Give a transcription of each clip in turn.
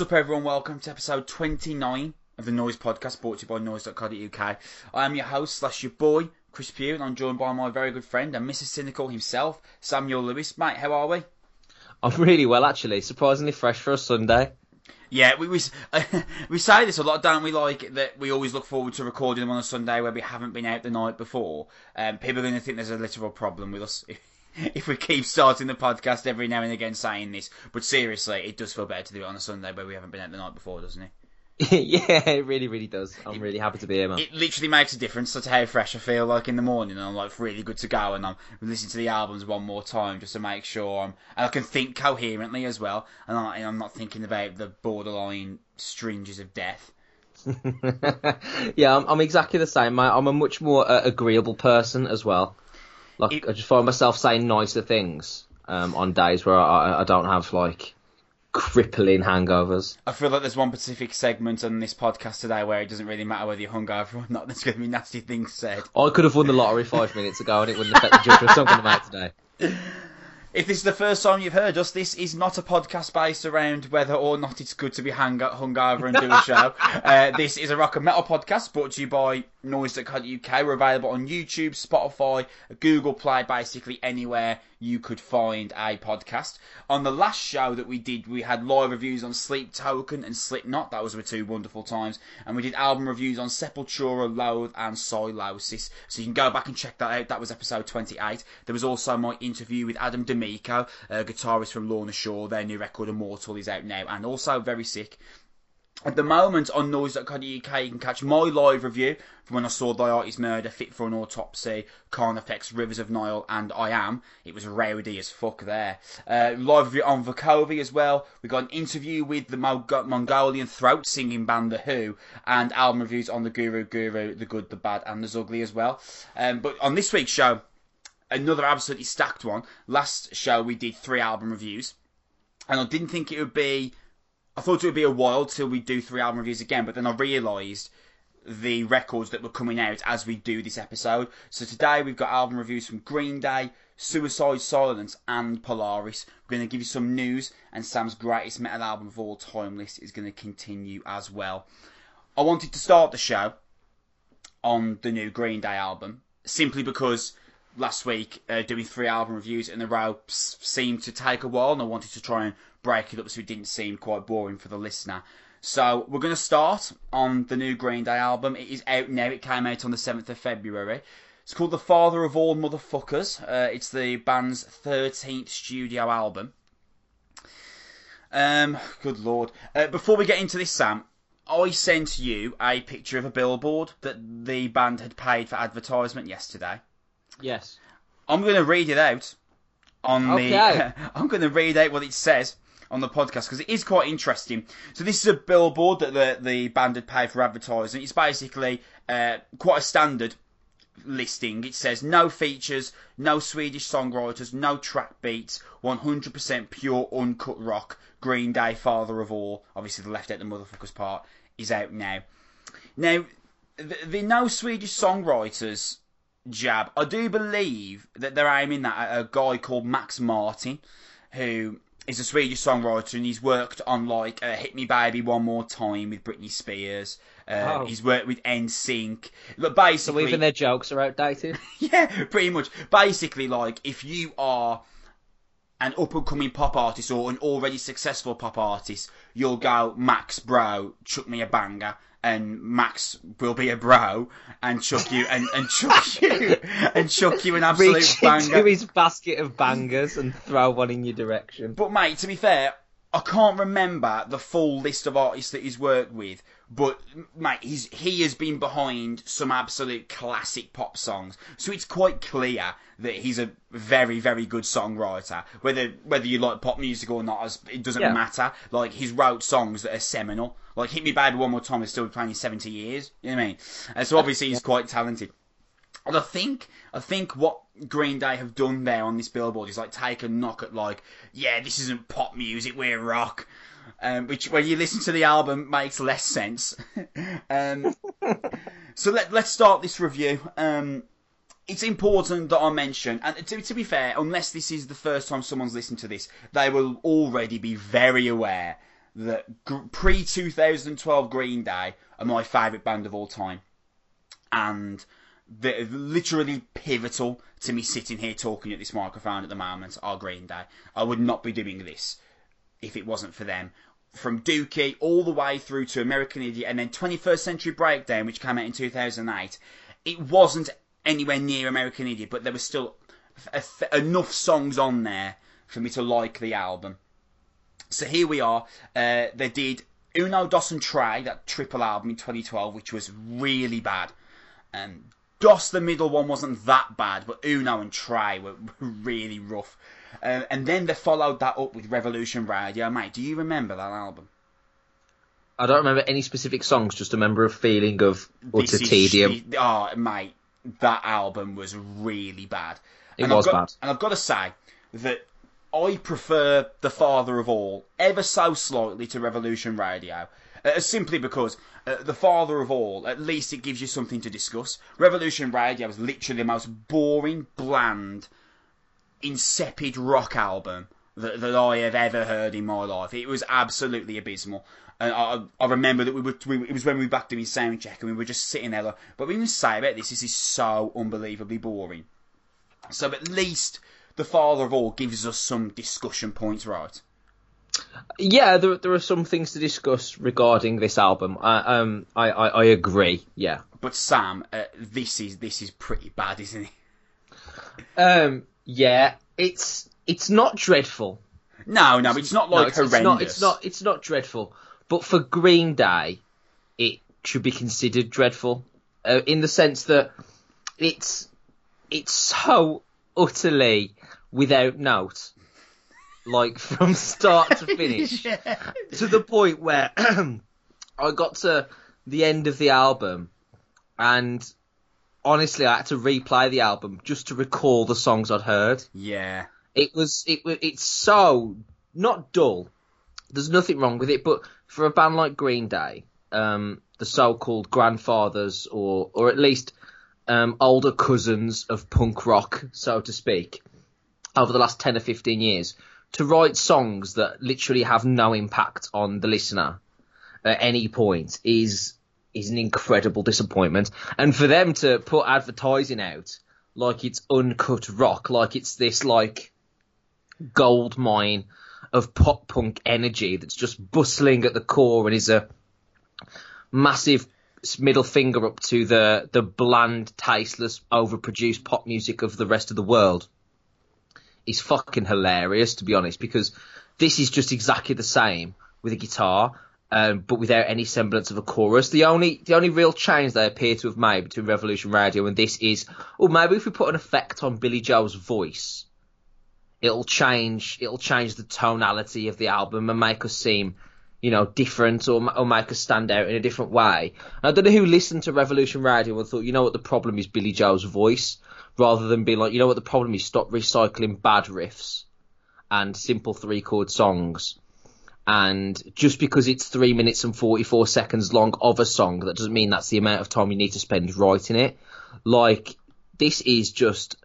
What's up, everyone? Welcome to episode 29 of the Noise Podcast, brought to you by Noise.co.uk. I am your host slash your boy, Chris Pugh, and I'm joined by my very good friend and Mr. Cynical himself, Samuel Lewis. Mate, how are we? I'm really well, actually. Surprisingly fresh for a Sunday. Yeah, we we, we say this a lot, don't we? Like that we always look forward to recording them on a Sunday where we haven't been out the night before. Um, people are going to think there's a literal problem with us if we keep starting the podcast every now and again saying this. But seriously, it does feel better to do it on a Sunday where we haven't been out the night before, doesn't it? yeah, it really, really does. I'm really happy to be here, man. It literally makes a difference to how fresh I feel like in the morning, and I'm like really good to go, and I'm listening to the albums one more time just to make sure I'm, and I can think coherently as well, and, I, am not thinking about the borderline stringes of death. yeah, I'm, I'm, exactly the same. I'm a much more uh, agreeable person as well. Like it, I just find myself saying nicer things um, on days where I, I don't have like crippling hangovers. I feel like there's one specific segment on this podcast today where it doesn't really matter whether you're hungover or not. There's going to be nasty things said. I could have won the lottery five minutes ago and it wouldn't affect the judgment I'm going to make today. If this is the first time you've heard us, this is not a podcast based around whether or not it's good to be hung- hungover and do a show. uh, this is a rock and metal podcast brought to you by Noise.co.uk. We're available on YouTube, Spotify, Google Play, basically anywhere you could find a podcast. On the last show that we did, we had live reviews on Sleep Token and Slipknot. That was were two wonderful times. And we did album reviews on Sepultura, Loathe, and Sylosis. So you can go back and check that out. That was episode 28. There was also my interview with Adam De Micco, a guitarist from Lorna Shore. Their new record, Immortal, is out now. And also very sick. At the moment on noise.co.uk you can catch my live review from when I saw Thy Art Is Murder, Fit for an Autopsy, Carnifex, Rivers of Nihil, and I Am. It was rowdy as fuck there. Uh, live review on Vukovi as well. We got an interview with the Mongolian throat singing band The HU and album reviews on the Guru Guru, The Good, The Bad and The Ugly as well. Um, but on this week's show, another absolutely stacked one. Last show we did three album reviews and I didn't think it would be I thought it would be a while till we do three album reviews again, but then I realised the records that were coming out as we do this episode. So today we've got album reviews from Green Day, Suicide Silence, and Polaris. We're going to give you some news, and Sam's greatest metal album of all time list is going to continue as well. I wanted to start the show on the new Green Day album simply because last week uh, doing three album reviews in a row seemed to take a while, and I wanted to try and break it up so it didn't seem quite boring for the listener. So we're going to start on the new Green Day album. It is out now. It came out on the 7th of February. It's called The Father of All Motherfuckers. Uh, it's the band's 13th studio album. Um, good lord. Uh, before we get into this, Sam, I sent you a picture of a billboard that the band had paid for advertisement yesterday. Yes. I'm going to read it out on okay. the. I'm going to read out what it says on the podcast because it is quite interesting. So this is a billboard that the the band had paid for advertising. It's basically uh, quite a standard listing. It says no features, no Swedish songwriters, no track beats, 100% pure uncut rock. Green Day, Father of All. Obviously, the left out the motherfuckers part is out now. Now, the, the no Swedish songwriters jab. I do believe that they're aiming that at a guy called Max Martin, who is a Swedish songwriter and he's worked on like uh, "Hit Me Baby One More Time" with Britney Spears. Uh, oh. He's worked with NSYNC. Look, basically, so even their jokes are outdated. yeah, pretty much. Basically, like if you are an up and coming pop artist or an already successful pop artist, you'll go Max Bro, chuck me a banger, and Max will be a bro and chuck you and, and chuck you and chuck you an absolute Reach banger. into his basket of bangers and throw one in your direction. But mate, to be fair, I can't remember the full list of artists that he's worked with, but mate, he's he has been behind some absolute classic pop songs, so it's quite clear that he's a very very good songwriter. Whether whether you like pop music or not, it doesn't yeah. matter. Like he's wrote songs that are seminal. Like Hit Me Baby One More Time is still playing in seventy years. You know what I mean? And so obviously he's quite talented. And I think I think what Green Day have done there on this billboard is like take a knock at like, yeah, this isn't pop music, we're rock. Um, which when you listen to the album makes less sense. um, so let let's start this review. Um, it's important that I mention, and to, to be fair, unless this is the first time someone's listened to this, they will already be very aware that pre 2012 Green Day are my favourite band of all time. And they're literally pivotal to me sitting here talking at this microphone at the moment are Green Day. I would not be doing this if it wasn't for them. From Dookie all the way through to American Idiot and then 21st Century Breakdown, which came out in 2008, it wasn't anywhere near American Idiot, but there was still enough songs on there for me to like the album. So here we are. Uh, they did Uno Dos and Tré, that triple album in 2012, which was really bad. And Dos, the middle one, wasn't that bad, but Uno and Tré were really rough. Uh, and then they followed that up with Revolution Radio. Mate, do you remember that album? I don't remember any specific songs, just remember of feeling of utter tedium. Oh, mate, that album was really bad. It and was got, bad. And I've got to say that I prefer The Father of All ever so slightly to Revolution Radio. Uh, simply because uh, The Father of All, at least it gives you something to discuss. Revolution Radio was literally the most boring, bland, insipid rock album that, that I have ever heard in my life. It was absolutely abysmal. And I, I remember that we were, we, it was when we were back doing sound check and we were just sitting there like, but we can say about this, this is so unbelievably boring. So at least the father of all gives us some discussion points, right? Yeah, there, there are some things to discuss regarding this album. I, um, I, I, I agree. Yeah, but Sam, uh, this is this is pretty bad, isn't it? Um, yeah, it's it's not dreadful. No, no, it's not like no, it's, horrendous. It's not, it's not. It's not dreadful. But for Green Day, it should be considered dreadful uh, in the sense that it's it's so utterly without note, like from start to finish, yeah. to the point where I got to the end of the album, and honestly, I had to replay the album just to recall the songs I'd heard. Yeah, it was it it's so not dull. There's nothing wrong with it, but for a band like Green Day, um, the so-called grandfathers, or or at least um, older cousins of punk rock, so to speak, over the last 10 or 15 years, to write songs that literally have no impact on the listener at any point is is an incredible disappointment. And for them to put advertising out like it's uncut rock, like it's this like gold mine of pop punk energy that's just bustling at the core and is a massive middle finger up to the the bland, tasteless, overproduced pop music of the rest of the world is fucking hilarious, to be honest, because this is just exactly the same with a guitar, um, but without any semblance of a chorus. The only the only real change they appear to have made between Revolution Radio and this is, oh, maybe if we put an effect on Billie Joe's voice, it'll change it'll change the tonality of the album and make us seem you know, different or, or make us stand out in a different way. And I don't know who listened to Revolution Radio and thought, you know what, the problem is Billie Joe's voice, rather than being like, you know what, the problem is stop recycling bad riffs and simple three chord songs. And just because it's three minutes and 44 seconds long of a song, that doesn't mean that's the amount of time you need to spend writing it. Like, this is just,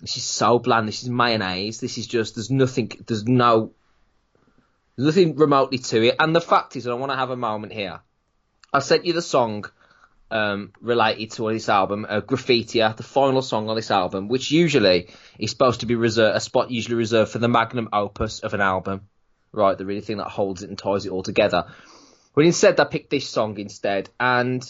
this is so bland. This is mayonnaise. This is just, there's nothing, there's no nothing remotely to it. And the fact is, I want to have a moment here. I sent you the song um, related to this album, uh, Graffitia, the final song on this album, which usually is supposed to be reserved, a spot usually reserved for the magnum opus of an album, right? The really thing that holds it and ties it all together. But instead, I picked this song instead, and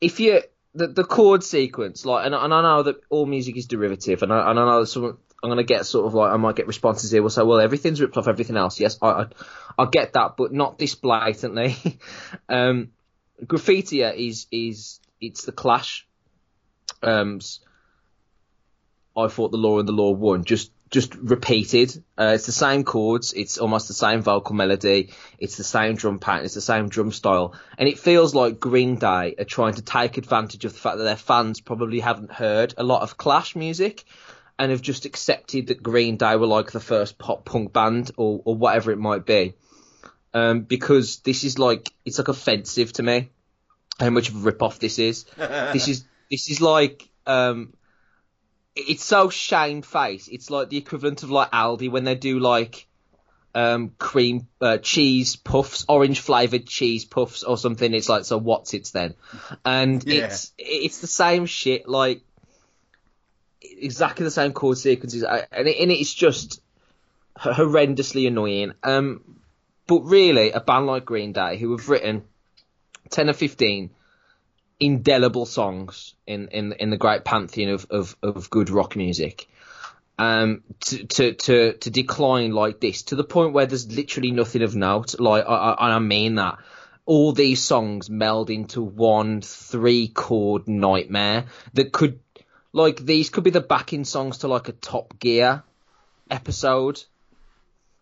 if you the, the chord sequence, like, and, and I know that all music is derivative, and I, and I know that some I'm gonna get sort of like I might get responses here. Will say, well, everything's ripped off everything else. Yes, I I, I get that, but not this blatantly. um, Graffitia is is it's the Clash. Um, I fought the law and the law won. Just just repeated. Uh, it's the same chords. It's almost the same vocal melody. It's the same drum pattern. It's the same drum style. And it feels like Green Day are trying to take advantage of the fact that their fans probably haven't heard a lot of Clash music and have just accepted that Green Day were like the first pop punk band or, or whatever it might be. Um, because this is like it's like offensive to me how much of a rip off this is. this is this is like um, it's so shamefaced. It's like the equivalent of like Aldi when they do like um, cream uh, cheese puffs, orange flavored cheese puffs or something. It's like so what's it's then, and Yeah. it's it's the same shit like exactly the same chord sequences, and, it, and it's just horrendously annoying. Um, but really, a band like Green Day, who have written ten or fifteen indelible songs in in in the great pantheon of of, of good rock music um, to, to, to, to decline like this to the point where there's literally nothing of note. Like, I, I, I mean that. All these songs meld into one three chord nightmare that could, like, these could be the backing songs to like a Top Gear episode.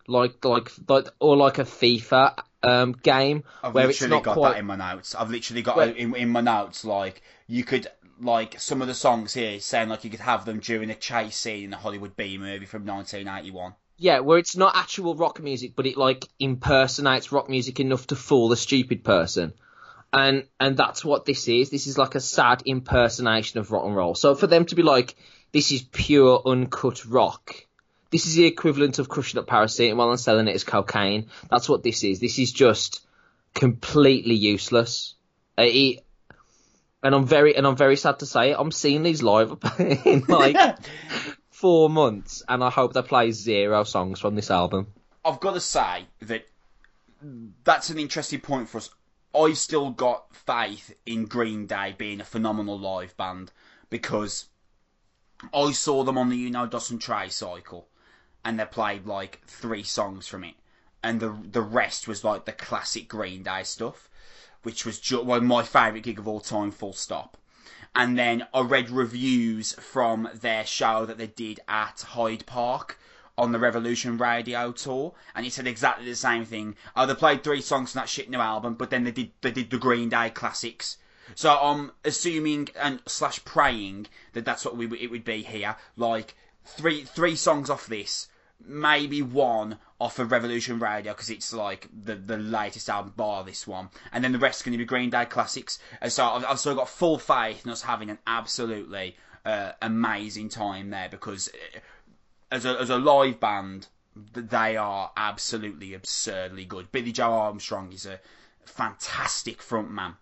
Like, like, like, or like a FIFA, um, game I've where it's literally not got quite. that in my notes. I've literally got Well- it in, in my notes like you could like some of the songs here saying like you could have them during a chase scene in a Hollywood B movie from 1981. Yeah, where it's not actual rock music, but it like impersonates rock music enough to fool a stupid person. And and that's what this is. This is like a sad impersonation of rock and roll. So for them to be like, this is pure uncut rock. This is the equivalent of crushing up paracetamol and selling it as cocaine. That's what this is. This is just completely useless. Uh, it- and I'm very and I'm very sad to say it. I'm seeing these live in like four months, and I hope they play zero songs from this album. I've got to say that that's an interesting point for us. I've still got faith in Green Day being a phenomenal live band because I saw them on the Uno Dos and Tré cycle and they played like three songs from it, and the the rest was like the classic Green Day stuff, which was ju- well, my favourite gig of all time, full stop. And then I read reviews from their show that they did at Hyde Park on the Revolution Radio tour, and it said exactly the same thing. Oh, they played three songs from that shit new album, but then they did they did the Green Day classics. So I'm assuming and slash praying that that's what we it would be here. Like three three songs off this, maybe one off of Revolution Radio because it's like the the latest album bar this one, and then the rest going to be Green Day classics. And so I've, I've got full faith in us having an absolutely uh, amazing time there because uh, as a as a live band, they are absolutely absurdly good. Billie Joe Armstrong is a fantastic frontman.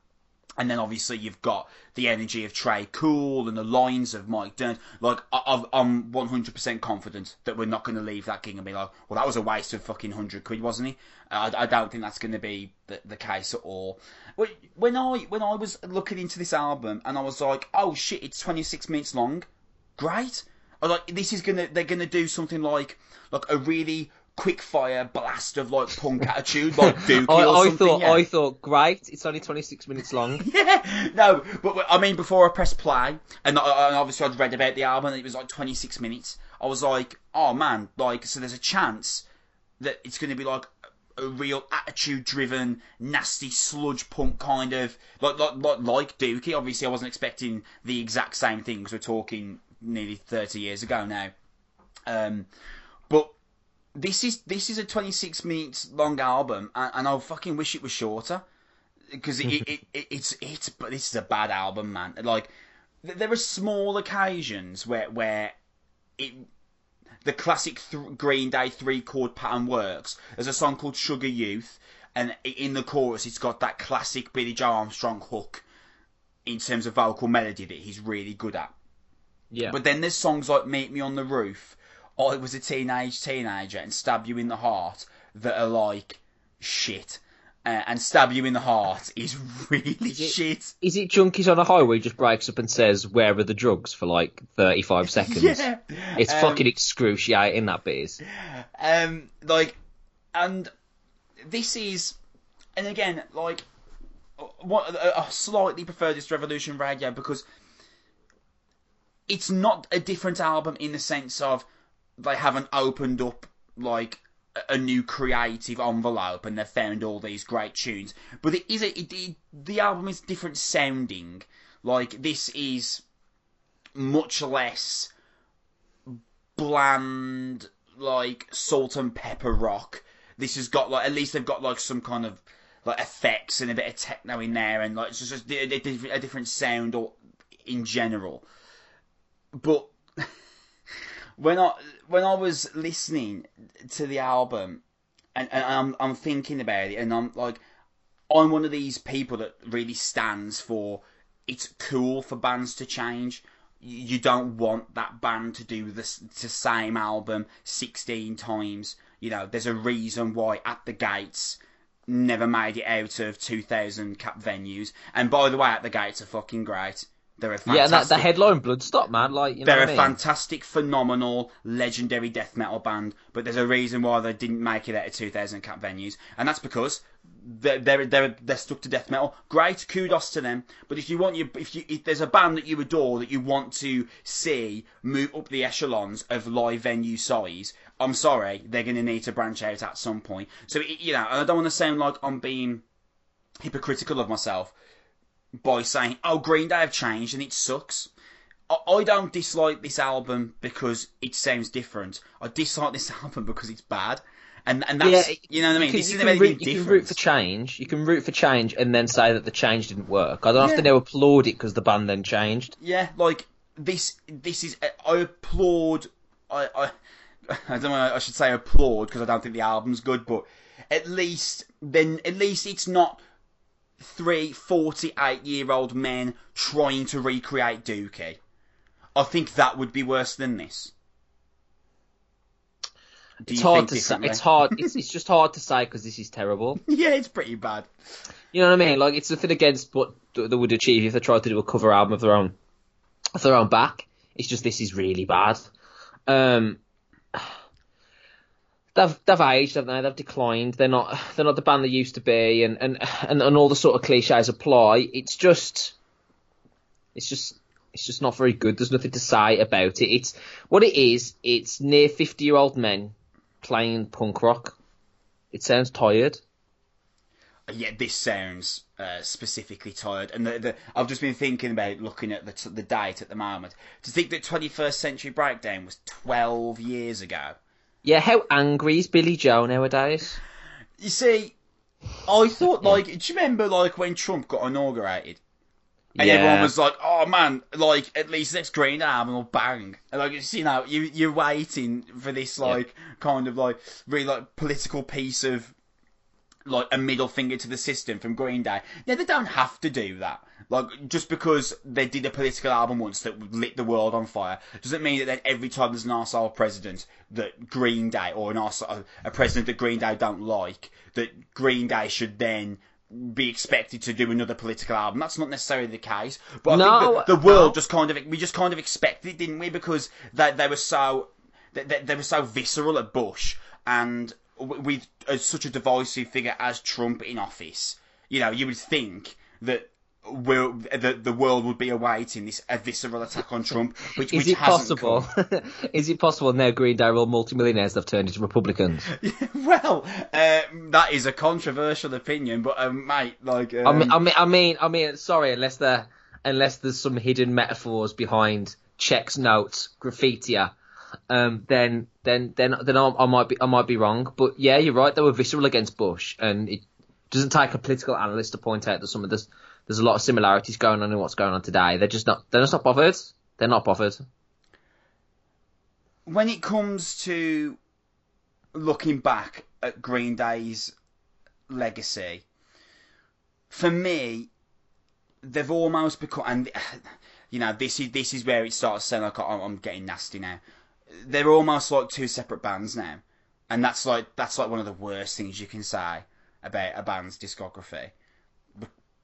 And then obviously you've got the energy of Tré Cool and the lines of Mike Dirnt. Like I, I'm 100% confident that we're not going to leave that gig and be like, well, that was a waste of fucking hundred quid, wasn't he? I, I don't think that's going to be the, the case at all. When- I when I was looking into this album and I was like, oh shit, it's 26 minutes long. Great. I like, this is gonna they're gonna do something like like a really quick fire blast of like punk attitude, like Dookie I, or I thought yeah. I thought great. It's only 26 minutes long. Yeah, no, but I mean, before I pressed play, and, I- and obviously I'd read about the album, and it was like 26 minutes. I was like, oh man, like, so there's a chance that it's going to be like a real attitude-driven, nasty sludge punk kind of like like like, like Dookie. Obviously, I wasn't expecting the exact same thing because we're talking nearly 30 years ago now. Um, this is this is a 26 minutes long album, and, and I fucking wish it was shorter because it, it, it, it's it's but this is a bad album, man. Like th- there are small occasions where where it the classic th- Green Day three chord pattern works. There's a song called Sugar Youth, and in the chorus it's got that classic Billie Joe Armstrong hook in terms of vocal melody that he's really good at. Yeah. But then there's songs like Meet Me on the Roof, I Was a Teenage Teenager, and Stab You in the Heart that are like shit. Uh, and Stab You in the Heart is really it- shit. Is it Junkies on a Highway just breaks up and says, Where are the drugs for like 35 seconds? Yeah. It's Um, fucking excruciating, that bit is. Um, like, and this is, and again, like, what I slightly prefer this Revolution Radio because it's not a different album in the sense of they haven't opened up like a- new creative envelope and they've found all these great tunes, but it is a, it, it, the album is different sounding. Like this is much less bland like salt and pepper rock. This has got like at least they've got like some kind of like effects and a bit of techno in there and like it's just a, a, a different sound or in general. But when I when I was listening to the album, and, and I'm I'm thinking about it, and I'm like, I'm one of these people that really stands for it's cool for bands to change. You don't want that band to do this the same album 16 times. You know, there's a reason why At the Gates never made it out of 2,000 cap venues. And by the way, At the Gates are fucking great. They're a fantastic, Yeah, and that, the headline Bloodstock, man, like you know they're a I mean? fantastic, phenomenal, legendary death metal band, but there's a reason why they didn't make it out of 2,000 cap venues, and that's because they're, they're they're they're stuck to death metal. Great, kudos to them. But if you want you if you if there's a band that you adore that you want to see move up the echelons of live venue size, I'm sorry, they're going to need to branch out at some point. So it, you know, and I don't want to sound like I'm being hypocritical of myself by saying, "Oh, Green Day have changed and it sucks." I, I don't dislike this album because it sounds different. I dislike this album because it's bad, and and that's Yeah, you know what I mean. You can, this you isn't can root, you can different. root for change. You can root for change and then say that the change didn't work. I don't have to now applaud it because the band then changed. Yeah, like this. This is. I applaud. I. I, I don't know. I should say applaud because I don't think the album's good, but at least then at least it's not three 48 year old men trying to recreate Dookie. I think that would be worse than this. Do It's hard to say. It's hard. It's, it's just hard to say because this is terrible. yeah, it's pretty bad. You know what I mean? Like it's nothing against what they would achieve if they tried to do a cover album of their own, of their own back. It's just this is really bad. Um, they've they've aged, haven't they? They've declined. They're not they're not the band they used to be, and and and, and all the sort of cliches apply. It's just it's just it's just not very good. There's nothing to say about it. It's what it is. It's near fifty year old men playing punk rock. It sounds tired. yeah, this sounds uh, specifically tired. And the, the, I've just been thinking about looking at the, t- the date at the moment. To think that 21st Century Breakdown was 12 years ago. Yeah, how angry is Billie Joe nowadays? You see, I thought, like, do you remember, like, when Trump got inaugurated? And yeah. everyone was like, "Oh man, like at least next Green album will bang." And like it's, you know, you you're waiting for this like kind of like really like political piece of like a middle finger to the system from Green Day. Yeah, they don't have to do that. Like just because they did a political album once that lit the world on fire doesn't mean that then every time there's an arsehole president that Green Day or an arsehole, a president that Green Day don't like that Green Day should then be expected to do another political album. That's not necessarily the case. But I No, think the, the world no. just kind of we just kind of expected it, didn't we? Because they they were so they, they, were so visceral at Bush and with such a divisive figure as Trump in office. You know, you would think that. Will, the, the world would be awaiting this a visceral attack on Trump, which, Is which it possible? is it possible now Green Day are all multimillionaires they've turned into Republicans? well, uh, that is a controversial opinion, but um, mate, like, um, I mean, I mean, I mean, I mean, sorry, unless there, unless there's some hidden metaphors behind checks, notes, graffitia, um, then, then, then, then I, I might be, I might be wrong. But yeah, you're right. They were visceral against Bush, and it doesn't take a political analyst to point out that some of this, there's a lot of similarities going on in what's going on today. They're just not, they're just not bothered. They're not bothered. when it comes to looking back at Green Day's legacy, for me, they've almost become, and you know, this is this is where it starts saying like I'm, I'm getting nasty now. They're almost like two separate bands now, and that's like that's like one of the worst things you can say about a band's discography,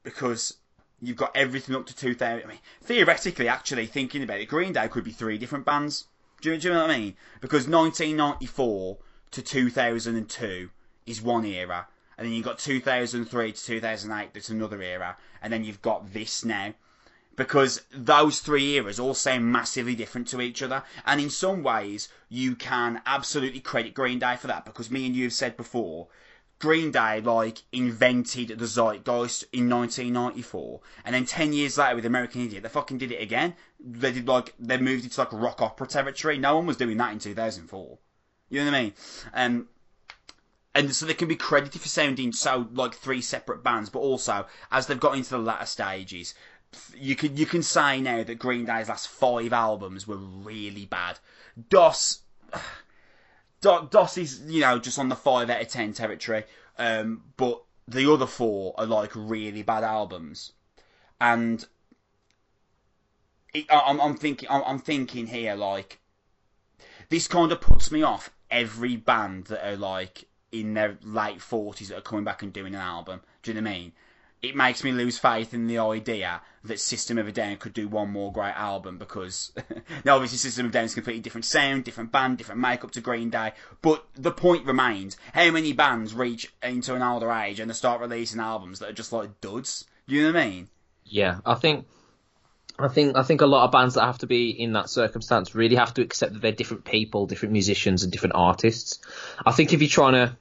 because you've got everything up to 2000. I mean, theoretically, actually thinking about it, Green Day could be three different bands. Do you, do you know what I mean? Because 1994 to 2002 is one era, and then you've got 2003 to 2008 that's another era, and then you've got this now. Because those three eras all sound massively different to each other, and in some ways you can absolutely credit Green Day for that. Because me and you have said before, Green Day like invented the zeitgeist in 1994, and then 10 years later with American Idiot, they fucking did it again. They did like they moved into like rock opera territory. No one was doing that in 2004. You know what I mean? Um, and so they can be credited for sounding so like three separate bands, but also as they've got into the latter stages, you can you can say now that Green Day's last five albums were really bad. DOS Do- DOS is you know just on the five out of ten territory, um, but the other four are like really bad albums, and it, I'm, I'm thinking I'm, I'm thinking here like this kind of puts me off every band that are like in their late forties that are coming back and doing an album. Do you know what I mean? It makes me lose faith in the idea that System of a Down could do one more great album because now obviously System of a Down is completely different sound, different band, different makeup to Green Day. But the point remains: how many bands reach into an older age and they start releasing albums that are just like duds? You know what I mean? Yeah, I think, I think, I think a lot of bands that have to be in that circumstance really have to accept that they're different people, different musicians, and different artists. I think if you're trying to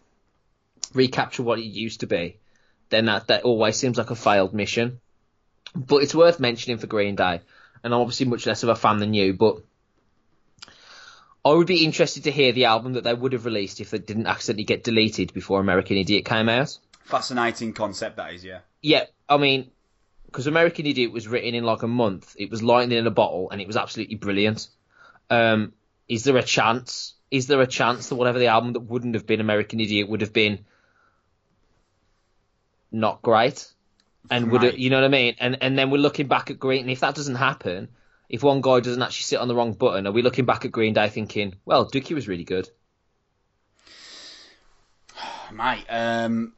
recapture what it used to be, then that that always seems like a failed mission. But it's worth mentioning for Green Day, and I'm obviously much less of a fan than you, but. I would be interested to hear the album that they would have released if it didn't accidentally get deleted before American Idiot came out. Fascinating concept that is, yeah. Yeah, I mean, because American Idiot was written in like a month. It was lightning in a bottle, and it was absolutely brilliant. Um, is there a chance? Is there a chance that whatever the album that wouldn't have been American Idiot would have been not great? And would Right. it, you know what I mean? And and then we're looking back at Green, and if that doesn't happen, if one guy doesn't actually sit on the wrong button, are we looking back at Green Day thinking, well, Dookie was really good? mate. Um,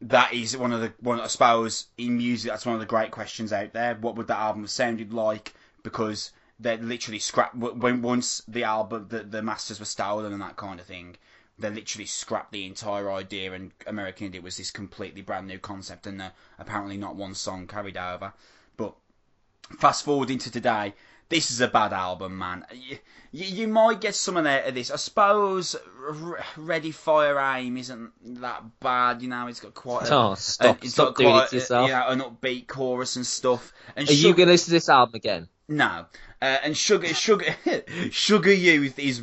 that is one of the one. I suppose in music, that's one of the great questions out there. What would that album have sounded like? Because they literally scrapped when once the album, the the masters were stolen and that kind of thing. They literally scrapped the entire idea, and American Idiot was this completely brand new concept, and uh, apparently not one song carried over. But fast forward into today, this is a bad album, man. You, you, you might get out of this. I suppose Ready Fire Aim isn't that bad, you know. It's got quite. A, Oh, stop- it's stop got doing it to yourself. A, you know, an upbeat chorus and stuff. And Are you going to listen to this album again? no, uh, and Sugar Sugar Sugar Youth is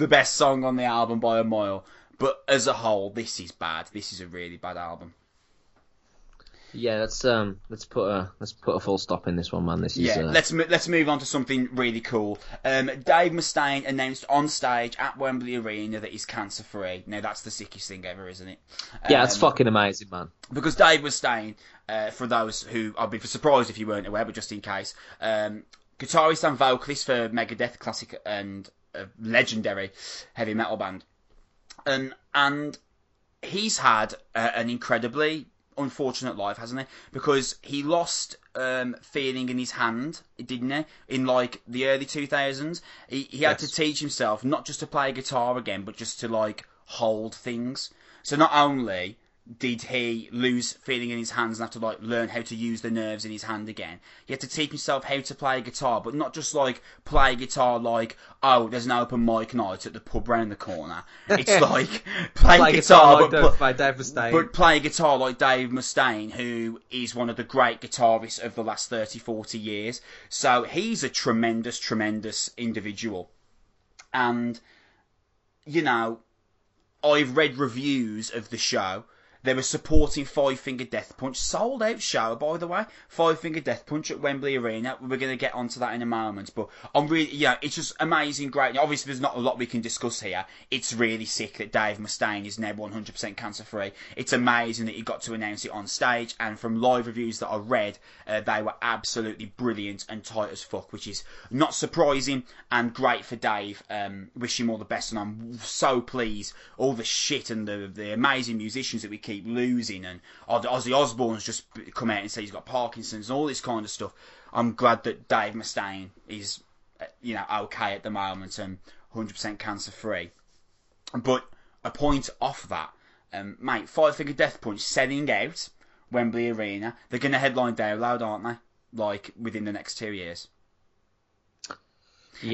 the best song on the album by a mile. But as a whole, this is bad. This is a really bad album. Yeah, let's um, let's put a let's put a full stop in this one, man. This is Yeah, uh, let's mo- let's move on to something really cool. Um, Dave Mustaine announced on stage at Wembley Arena that he's cancer free. Now that's the sickest thing ever, isn't it? yeah, it's Um, fucking amazing, man. because Dave Mustaine, uh, for those who I'd be surprised if you weren't aware, but just in case, um, guitarist and vocalist for Megadeth, classic and uh, legendary heavy metal band, um, and he's had uh, an incredibly unfortunate life, hasn't he? Because he lost um, feeling in his hand, didn't he? In like the early 2000s, he, he had to teach himself not just to play guitar again, but just to like hold things. So not only did he lose feeling in his hands and have to like learn how to use the nerves in his hand again, he had to teach himself how to play guitar, but not just like play guitar like oh there's an open mic night at the pub round the corner. It's like play, Play guitar, like but by Dave Mustaine. but play guitar like Dave Mustaine, who is one of the great guitarists of the last 30, 40 years. So he's a tremendous, tremendous individual. And, you know, I've read reviews of the show. They were supporting Five Finger Death Punch. Sold out show, by the way. Five Finger Death Punch at Wembley Arena. We're going to get onto that in a moment. But I'm really, yeah, it's just amazing, great. Obviously, there's not a lot we can discuss here. It's really sick that Dave Mustaine is now 100% cancer free. It's amazing that he got to announce it on stage. And from live reviews that I read, uh, they were absolutely brilliant and tight as fuck, which is not surprising and great for Dave. Um, wish him all the best, and I'm so pleased. All the shit and the the amazing musicians that we keep losing, and Oz- Ozzy Osbourne's just come out and said he's got Parkinson's and all this kind of stuff. I'm glad that Dave Mustaine is, uh, you know, okay at the moment and 100% cancer free. But a point off that, um, mate, Five Finger Death Punch selling out Wembley Arena. They're going to headline Download, aren't they? Like within the next two years.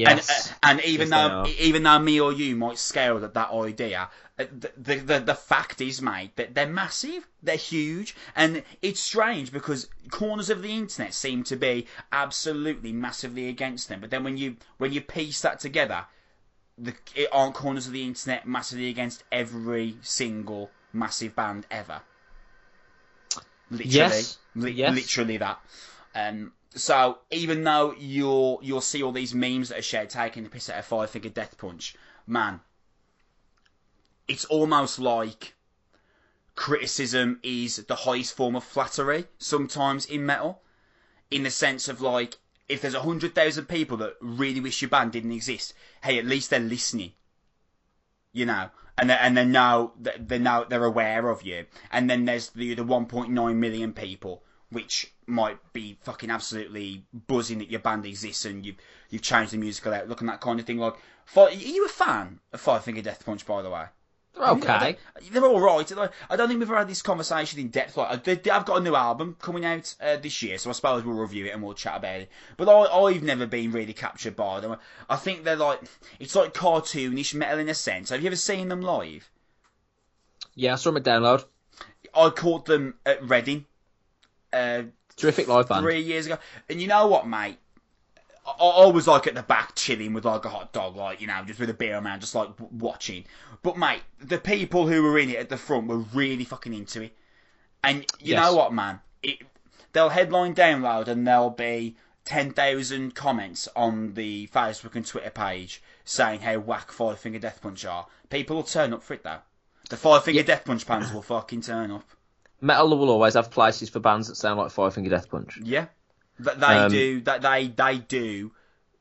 And, yes. uh, and even though even though me or you might scale at that idea, uh, the, the the the fact is, mate, that they're massive, they're huge, and it's strange because corners of the internet seem to be absolutely massively against them. But then when you when you piece that together, the it aren't corners of the internet massively against every single massive band ever. Literally, Yes. li- Yes. literally that. Um, so even though you'll you'll see all these memes that are shared taking the piss out of Five Finger Death Punch, man, it's almost like criticism is the highest form of flattery sometimes in metal, in the sense of like if there's hundred thousand people that really wish your band didn't exist, hey, at least they're listening. You know, and they and they they're now they're aware of you. And then there's the the 1.9 million people which might be fucking absolutely buzzing that your band exists and you've you've changed the musical outlook and that kind of thing. Like, are you a fan of Five Finger Death Punch, by the way? They're okay. They're all right. I don't think we've ever had this conversation in depth. Like, I they, have got a new album coming out uh, this year, so I suppose we'll review it and we'll chat about it. But I, I've never been really captured by them. I think they're like, it's like cartoonish metal in a sense. Have you ever seen them live? Yeah, I saw them at Download. I caught them at Reading. Uh, Terrific live band. Three years ago. And you know what, mate? I, I was like at the back chilling with like a hot dog, like, you know, just with a beer man, just like watching. But mate, the people who were in it at the front were really fucking into it. And you yes. know what, man? It, they'll headline download and there'll be 10,000 comments on the Facebook and Twitter page saying how whack Five Finger Death Punch are. People will turn up for it though. The Five Finger yeah. Death Punch fans will fucking turn up. Metal will always have places for bands that sound like Five Finger Death Punch. Yeah, that they um, do. That they they do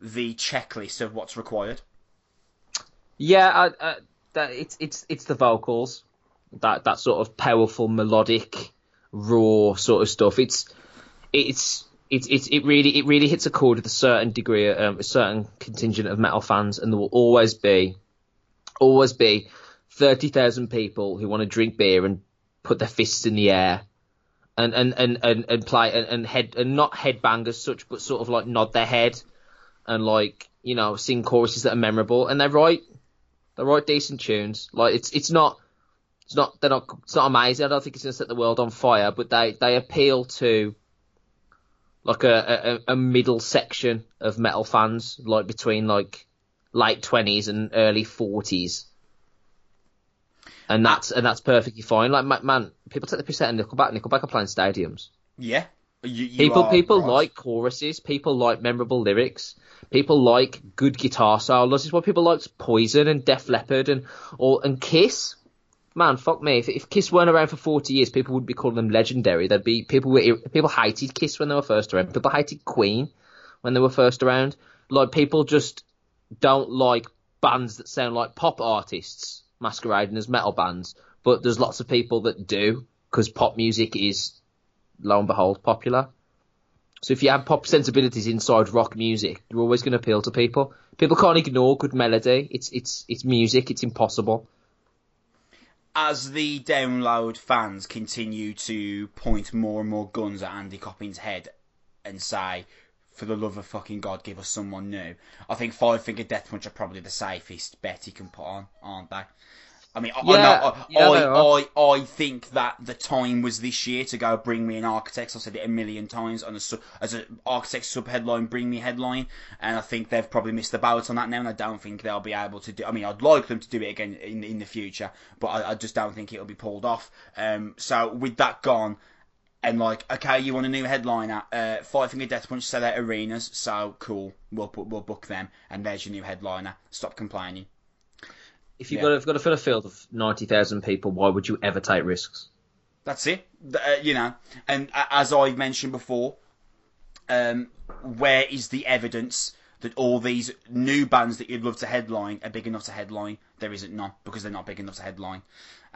the checklist of what's required. Yeah, I, I, that it's it's it's the vocals, that that sort of powerful melodic, raw sort of stuff. It's it's it's it's it really it really hits a chord with a certain degree, um, a certain contingent of metal fans, and there will always be, always be, thirty thousand people who want to drink beer and put their fists in the air. And, and, and, and, and play and, and head and not headbang as such, but sort of like nod their head and like you know sing choruses that are memorable, and they write they write decent tunes. Like it's it's not it's not they're not it's not amazing. I don't think it's gonna set the world on fire, but they they appeal to like a, a, a middle section of metal fans, like between like late twenties and early forties. And that's and that's perfectly fine. Like man, people take the piss out of Nickelback. Nickelback are playing stadiums. Yeah, you, you people people right. like choruses. People like memorable lyrics. People like good guitar solos. This is why people like Poison and Def Leppard and or and Kiss. Man, fuck me. If, if Kiss weren't around for forty years, people would be calling them legendary. There'd be people were people hated Kiss when they were first around. People hated Queen when they were first around. Like people just don't like bands that sound like pop artists masquerading as metal bands. But there's lots of people that do because pop music is, lo and behold, popular. So if you have pop sensibilities inside rock music, you're always going to appeal to people. People can't ignore good melody. It's it's it's music. It's impossible. As the download fans continue to point more and more guns at Andy Copping's head and say, "For the love of fucking God, give us someone new," I think Five Finger Death Punch are probably the safest bet he can put on, aren't they? I mean, yeah, I, I, yeah, I, I, I, think that the time was this year to go bring me an architect. I said it a million times on a, as an architect sub headline, bring me headline, and I think they've probably missed the boat on that now, and I don't think they'll be able to do. I mean, I'd like them to do it again in in the future, but I, I just don't think it'll be pulled off. Um, so with that gone, and like, okay, you want a new headliner? Uh, Five Finger Death Punch sell out arenas, so cool. We'll put, we'll book them, and there's your new headliner. Stop complaining. If you've yeah. got to, got to fill a field of ninety thousand people, why would you ever take risks? That's it. Uh, you know, and as I've mentioned before, um, where is the evidence that all these new bands that you'd love to headline are big enough to headline? There isn't none because they're not big enough to headline,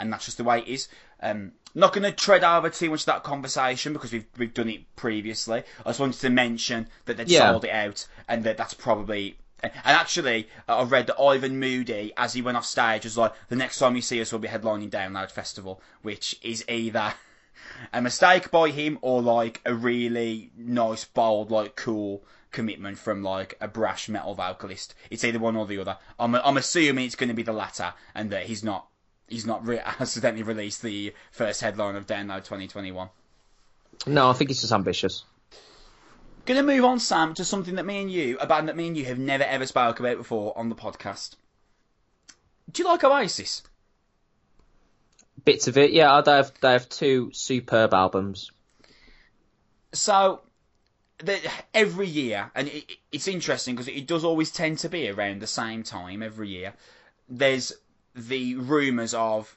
and that's just the way it is. Um, not going to tread over too much of that conversation because we've we've done it previously. I just wanted to mention that they'd yeah. sold it out, and that that's probably and actually, I read that Ivan Moody, as he went off stage, was like, the next time you see us, we'll be headlining Download Festival, which is either a mistake by him or like a really nice, bold, like cool commitment from like a brash metal vocalist. It's either one or the other. I'm, I'm assuming it's going to be the latter, and that he's not he's not re- accidentally released the first headline of Download 2021. No, I think he's just ambitious. Gonna move on, Sam, to something that me and you, a band that me and you have never ever spoke about before on the podcast. Do you like Oasis? Bits of it, yeah. They have they have two superb albums. So, every year, and it, it's interesting because it does always tend to be around the same time every year. There's the rumours of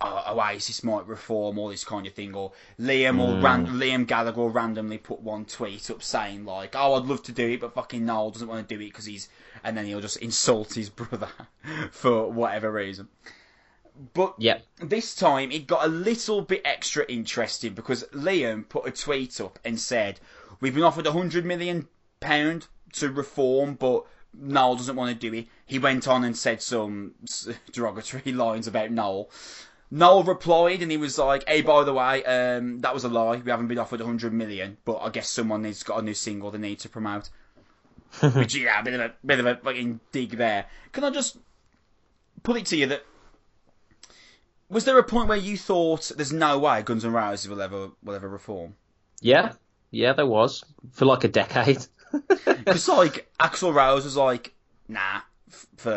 oh, Oasis might reform all this kind of thing, or Liam or ran- mm. Liam Gallagher will randomly put one tweet up saying like, "Oh, I'd love to do it, but fucking Noel doesn't want to do it because he's," and then he'll just insult his brother for whatever reason. But Yep. this time it got a little bit extra interesting because Liam put a tweet up and said, "We've been offered a hundred million pound to reform, but Noel doesn't want to do it." He went on and said some derogatory lines about Noel. Noel replied and he was like, "Hey, by the way, um, that was a lie. We haven't been offered hundred million, but I guess someone needs got a new single they need to promote." Which yeah, a bit of a bit of a fucking dig there. Can I just put it to you that was there a point where you thought there's no way Guns N' Roses will ever will ever reform? Yeah. Yeah, there was for like a decade. Because like Axl Rose was like, nah, f- for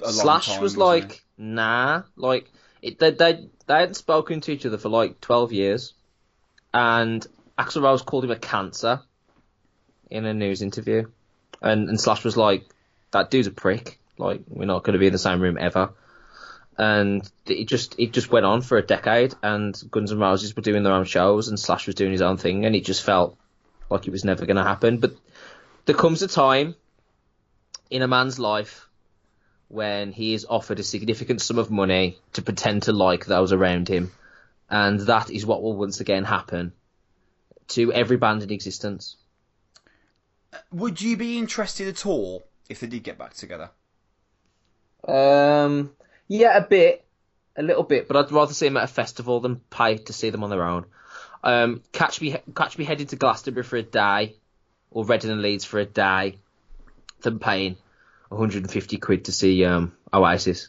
a long Slash time, was like, nah, like it, they they they hadn't spoken to each other for like twelve years, and Axl Rose called him a cancer in a news interview, and and Slash was like, that dude's a prick. Like we're not going to be in the same room ever. And it just it just went on for a decade, and Guns N' Roses were doing their own shows, and Slash was doing his own thing, and it just felt like it was never going to happen. But there comes a time in a man's life when he is offered a significant sum of money to pretend to like those around him, and that is what will once again happen to every band in existence. Would you be interested at all if they did get back together? Um, yeah, a bit, a little bit, but I'd rather see them at a festival than pay to see them on their own. Um, catch me, catch me heading to Glastonbury for a day, or Reading and Leeds for a day, than paying 150 quid to see um, Oasis.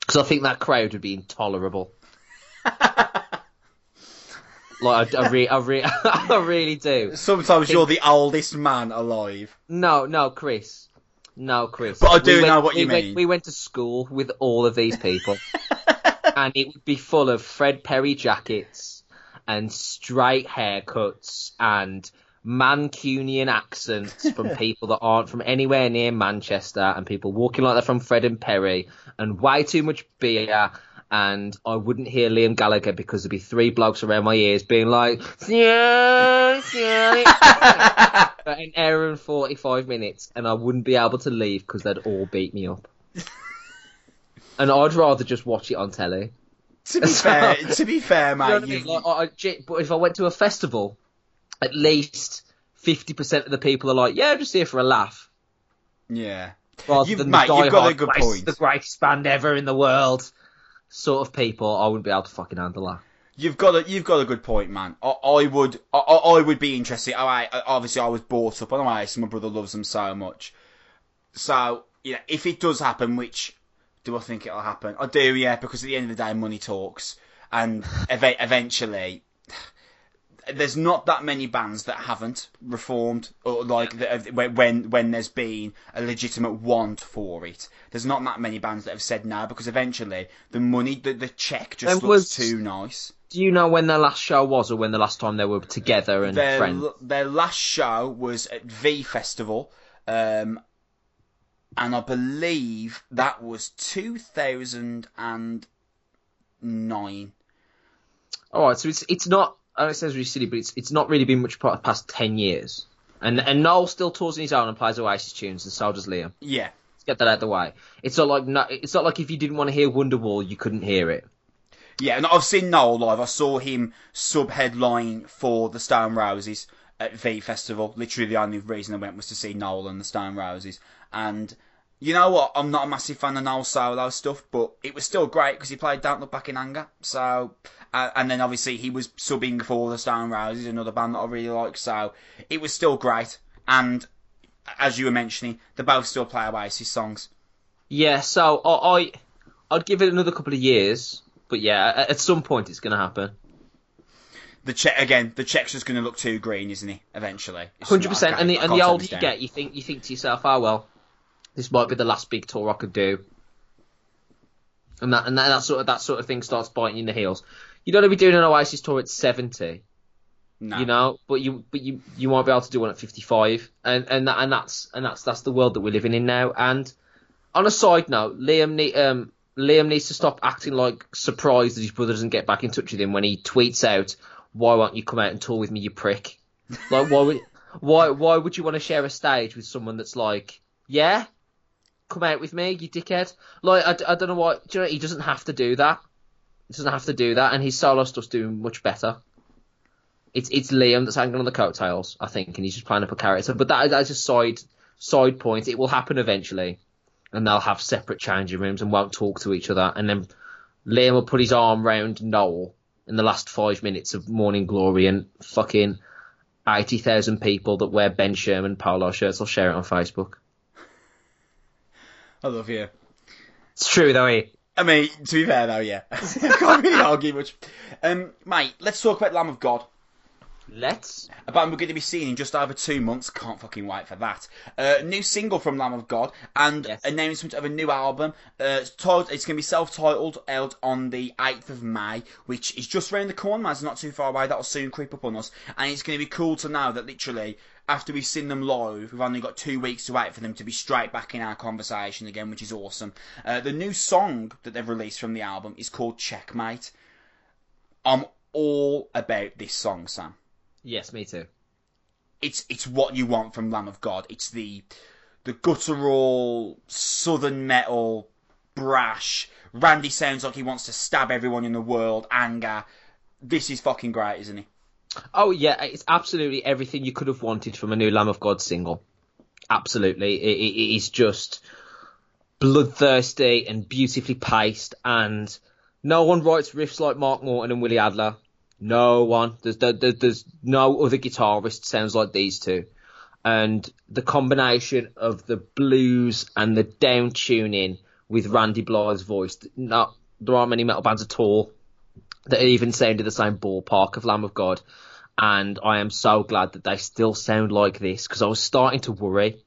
Because I think that crowd would be intolerable. like I, I, re- I, re- I really do. Sometimes you're the oldest man alive. No, no, Chris. No, Chris. But I do We know went- what you we went- mean. we went to school with all of these people, and it would be full of Fred Perry jackets and straight haircuts and Mancunian accents from people that aren't from anywhere near Manchester, and people walking like they're from Fred and Perry, and way too much beer. And I wouldn't hear Liam Gallagher because there'd be three blokes around my ears being like, yeah, yeah, for an hour and 45 minutes and I wouldn't be able to leave because they'd all beat me up. and I'd rather just watch it on telly. To be fair, to be fair, mate, You know I mean? Like, I, I but if I went to a festival, at least 50% of the people are like, yeah, I'm just here for a laugh. yeah. Rather You've- than mate, the you've got a good "This is point." the greatest band ever in the world sort of people, I wouldn't be able to fucking handle that. You've got a you've got a good point, man. I, I would I, I would be interested. I, I- obviously I was brought up on Oasis. My brother loves them so much. So yeah, if it does happen, which do I think it'll happen? I do, yeah, because at the end of the day, money talks, and ev- eventually. There's not that many bands that haven't reformed, or like that have, when- when when there's been a legitimate want for it. There's not that many bands that have said no because eventually the money, the, the check just There looks was- too nice. Do you know when their last show was or when the last time they were together and their friends? their last show was at V Festival, um, and I believe that was two thousand and nine. All right, so it's it's not. I know it sounds really silly, but it's it's not really been much pa- past ten years. And and Noel still tours on his own and plays Oasis tunes, and so does Liam. Yeah, Let's get that out of the way. It's not like no, it's not like if you didn't want to hear Wonderwall, you couldn't hear it. yeah, and I've seen Noel live. I saw him sub headline for the Stone Roses at V Festival. Literally, the only reason I went was to see Noel and the Stone Roses. And you know what? I'm not a massive fan of Noel solo stuff, but it was still great because he played "Don't Look Back in Anger." So, uh, and then obviously he was subbing for the Stone Roses, another band that I really like. So it was still great. And as you were mentioning, they both still play Oasis songs. Yeah, so I, I I'd give it another couple of years, but yeah, at, some point it's going to happen. The check again. The check's just going to look too green, isn't he? Eventually, hundred percent. And the and the older you down. get, you think you think to yourself, oh well, this might be the last big tour I could do. And that and that, that sort of that sort of thing starts biting you in the heels. You don't want to be doing an Oasis tour at seventy, No. you know, but you but you you might be able to do one at fifty five, and and that, and that's and that's that's the world that we're living in now. And on a side note, Liam ne- um Liam needs to stop acting like surprised that his brother doesn't get back in touch with him when he tweets out, "Why won't you come out and tour with me, you prick?" Like, why would why why would you want to share a stage with someone that's like, "Yeah, come out with me, you dickhead"? Like, I, I don't know why. Do you know he doesn't have to do that. He doesn't have to do that, and his solo stuff's doing much better. It's it's Liam that's hanging on the coattails, I think, and he's just playing up a character. But that that's a side side point. It will happen eventually and they'll have separate changing rooms and won't talk to each other. And then Liam will put his arm round Noel in the last five minutes of Morning Glory, and fucking eighty thousand people that wear Ben Sherman polo shirts will share it on Facebook. I love you. It's true though. Eh? I mean, to be fair though, yeah, I can't really argue much. Um, mate, let's talk about Lamb of God. Let's. A band we're going to be seeing in just over two months. Can't fucking wait for that. Uh, new single from Lamb of God and Yes. announcement of a new album. Uh, it's, titled, it's going to be self-titled, out on the 8th of May, which is just round the corner, man. It's not too far away. That'll soon creep up on us. And it's going to be cool to know that literally, after we've seen them live, we've only got two weeks to wait for them to be straight back in our conversation again, which is awesome. Uh, the new song that they've released from the album is called Checkmate. I'm all about this song, Sam Yes, me too. it's it's what you want from Lamb of God. It's the the guttural southern metal brash. Randy sounds like he wants to stab everyone in the world. Anger. This is fucking great, isn't he? Oh yeah, it's absolutely everything you could have wanted from a new Lamb of God single. Absolutely, it, it, it is just bloodthirsty and beautifully paced, and no one writes riffs like Mark Morton and Willie Adler. No one. There's there, there- there's no other guitarist sounds like these two, and the combination of the blues and the down tuning with Randy Blythe's voice. Not there aren't many metal bands at all that even sound in the same ballpark of Lamb of God. And I am so glad that they still sound like this because I was starting to worry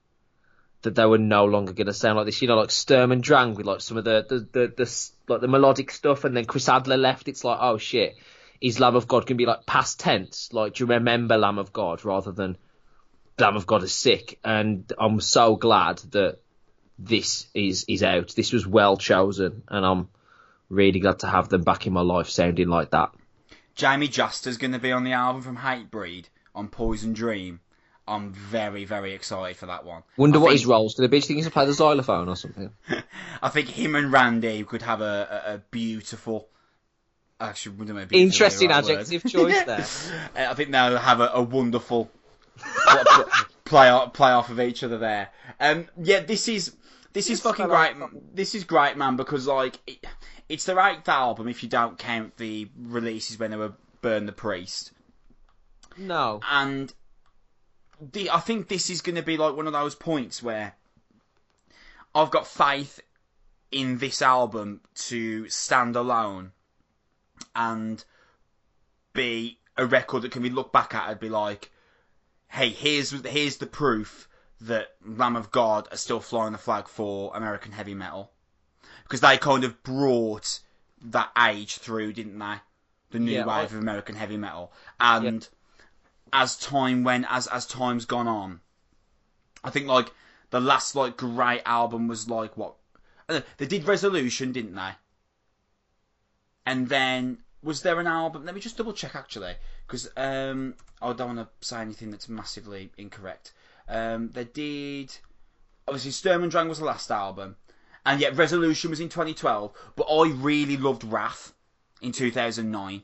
that they were no longer going to sound like this. You know, like Sturm and Drang with like some of the, the, the, the, like the melodic stuff and then Chris Adler left. It's like, oh shit, is Lamb of God going to be like past tense? Like, do you remember Lamb of God rather than Lamb of God is sick? And I'm so glad that this is, is out. This was well chosen and I'm really glad to have them back in my life sounding like that. Jamey Jasta's going to be on the album from Hatebreed on Poison Dream. I'm very, very excited for that one. Wonder I what think- his roles to the bitch. Think he's to play the xylophone or something. I think him and Randy could have a, a, a beautiful. Actually, wouldn't beautiful the Interesting right word. adjective choice there. I think they'll have a, a wonderful pl- pl- play off, play off of each other there. Um, yeah, this is this is fucking great. This is great, man, because like it, it's the eighth album if you don't count the releases when they were Burn the Priest, No. and the, I think this is going to be like one of those points where I've got faith in this album to stand alone and be a record that can be looked back at and be like, hey, here's here's the proof that Lamb of God are still flying the flag for American heavy metal because they kind of brought that age through, didn't they? The new Yeah, wave of American heavy metal, and as time went, as as time's gone on, I think like the last like great album was like what uh, they did Resolution, didn't they? And then was there an album? Let me just double check actually, because um, I don't want to say anything that's massively incorrect. Um, they did obviously Sturm and Drang was the last album, and yet Resolution was in 2012. But I really loved Wrath in 2009.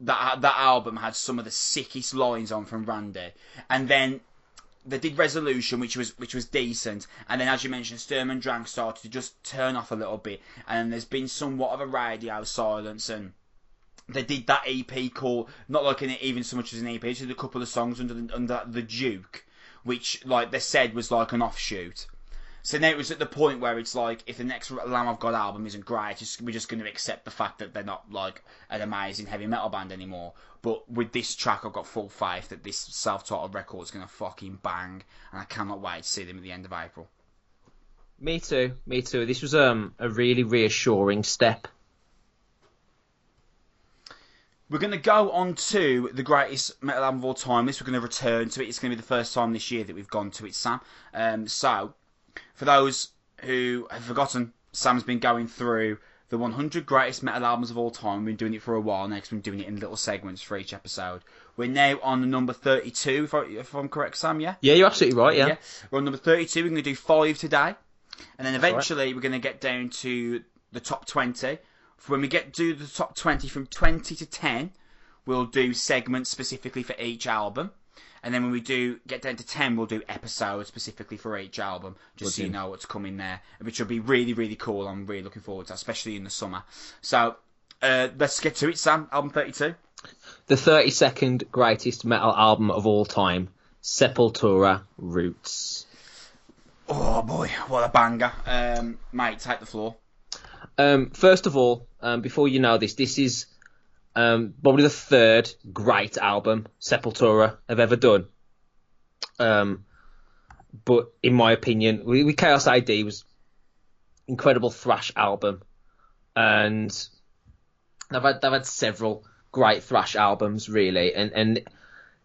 That that album had some of the sickest lines on from Randy, and then they did Resolution, which was which was decent, and then as you mentioned, Sturm and Drang started to just turn off a little bit, and there's been somewhat of a radio silence, and they did that EP called not like an even so much as an EP, just a couple of songs under the, under the Duke, which like they said was like an offshoot. So now it was at the point where it's like, if the next Lamb of God album isn't great, just, we're just going to accept the fact that they're not like an amazing heavy metal band anymore. But with this track, I've got full faith that this self-titled record is going to fucking bang, and I cannot wait to see them at the end of April. Me too. Me too. This was um a really reassuring step. We're going to go on to the greatest metal album of all time. This we're going to return to it. It's going to be the first time this year that we've gone to it, Sam. Um, so, for those who have forgotten Sam's been going through the 100 greatest metal albums of all time. We've been doing it for a while now we've been doing it in little segments for each episode. We're now on number 32, if, I, if I'm correct, Sam, yeah? Yeah, you're absolutely right. Yeah. Yeah. We're on number 32. We're going to do five today. And then right. eventually we're going to get down to the top 20. When we get to the top 20 from 20 to 10, we'll do segments specifically for each album. And then when we do get down to 10, we'll do episodes specifically for each album, just so you know what's coming there, which will be really, really cool. I'm really looking forward to that, especially in the summer. So, uh, let's get to it, Sam. Album 32. The 32nd greatest metal album of all time, Sepultura Roots. Oh boy, what a banger. Um, mate, take the floor. Um, first of all, um, before you know this, this is um, probably the third great album Sepultura have ever done. Um, but in my opinion, we, we Chaos A.D. was incredible thrash album, and they've had they've had several great thrash albums really, and and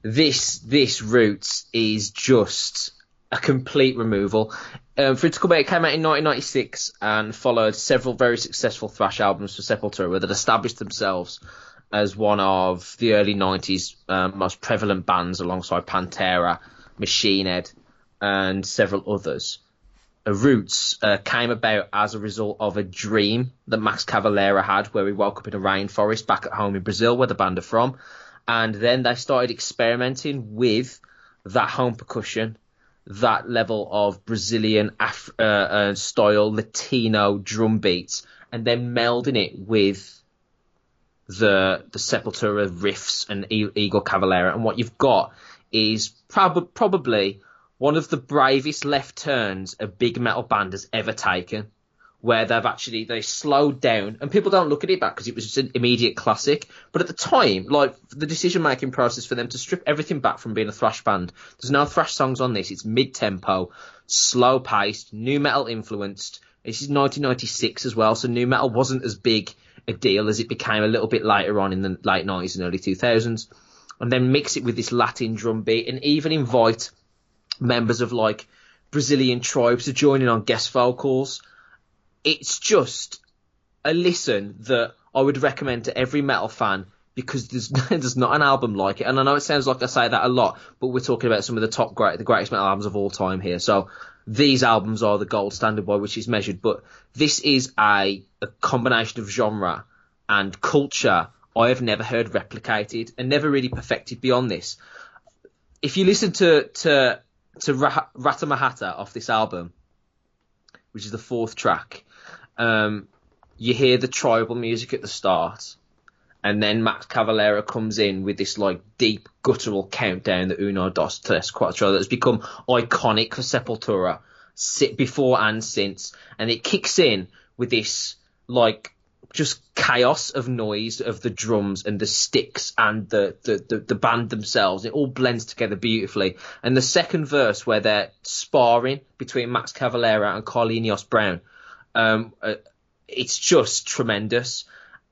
this this Roots is just a complete removal. Um, for it to come out, it came out in 1996 and followed several very successful thrash albums for Sepultura that established themselves as one of the early 90s um, most prevalent bands alongside Pantera, Machine Head, and several others. Roots uh, came about as a result of a dream that Max Cavalera had where he woke up in a rainforest back at home in Brazil where the band are from. And then they started experimenting with that home percussion, that level of Brazilian Af- uh, uh, style Latino drum beats, and then melding it with the the Sepultura riffs and Igor Cavalera, and what you've got is prob- probably one of the bravest left turns a big metal band has ever taken, where they've actually they slowed down, and people don't look at it back because it was just an immediate classic. But at the time, like the decision making process for them to strip everything back from being a thrash band, there's no thrash songs on this. It's mid tempo, slow paced, new metal influenced. This is 1996 as well, so new metal wasn't as big a deal as it became a little bit later on in the late 90s and early 2000s. And then mix it with this Latin drum beat and even invite members of like Brazilian tribes to join in on guest vocals. It's just a listen that I would recommend to every metal fan because there's there's not an album like it. And I know it sounds like I say that a lot, but we're talking about some of the top great the greatest metal albums of all time here. So these albums are the gold standard by which is measured, but this is a, a combination of genre and culture I have never heard replicated and never really perfected beyond this. If you listen to to to Ra- Ratamahatta off this album, which is the fourth track, um, you hear the tribal music at the start, and then Max Cavalera comes in with this like deep guttural countdown, that Uno Dos Tres Cuatro, that has become iconic for Sepultura, sit before and since, and it kicks in with this like just chaos of noise of the drums and the sticks and the, the, the, the, band themselves. It all blends together beautifully. And the second verse where they're sparring between Max Cavalera and Carlinhos Brown, um, uh, it's just tremendous.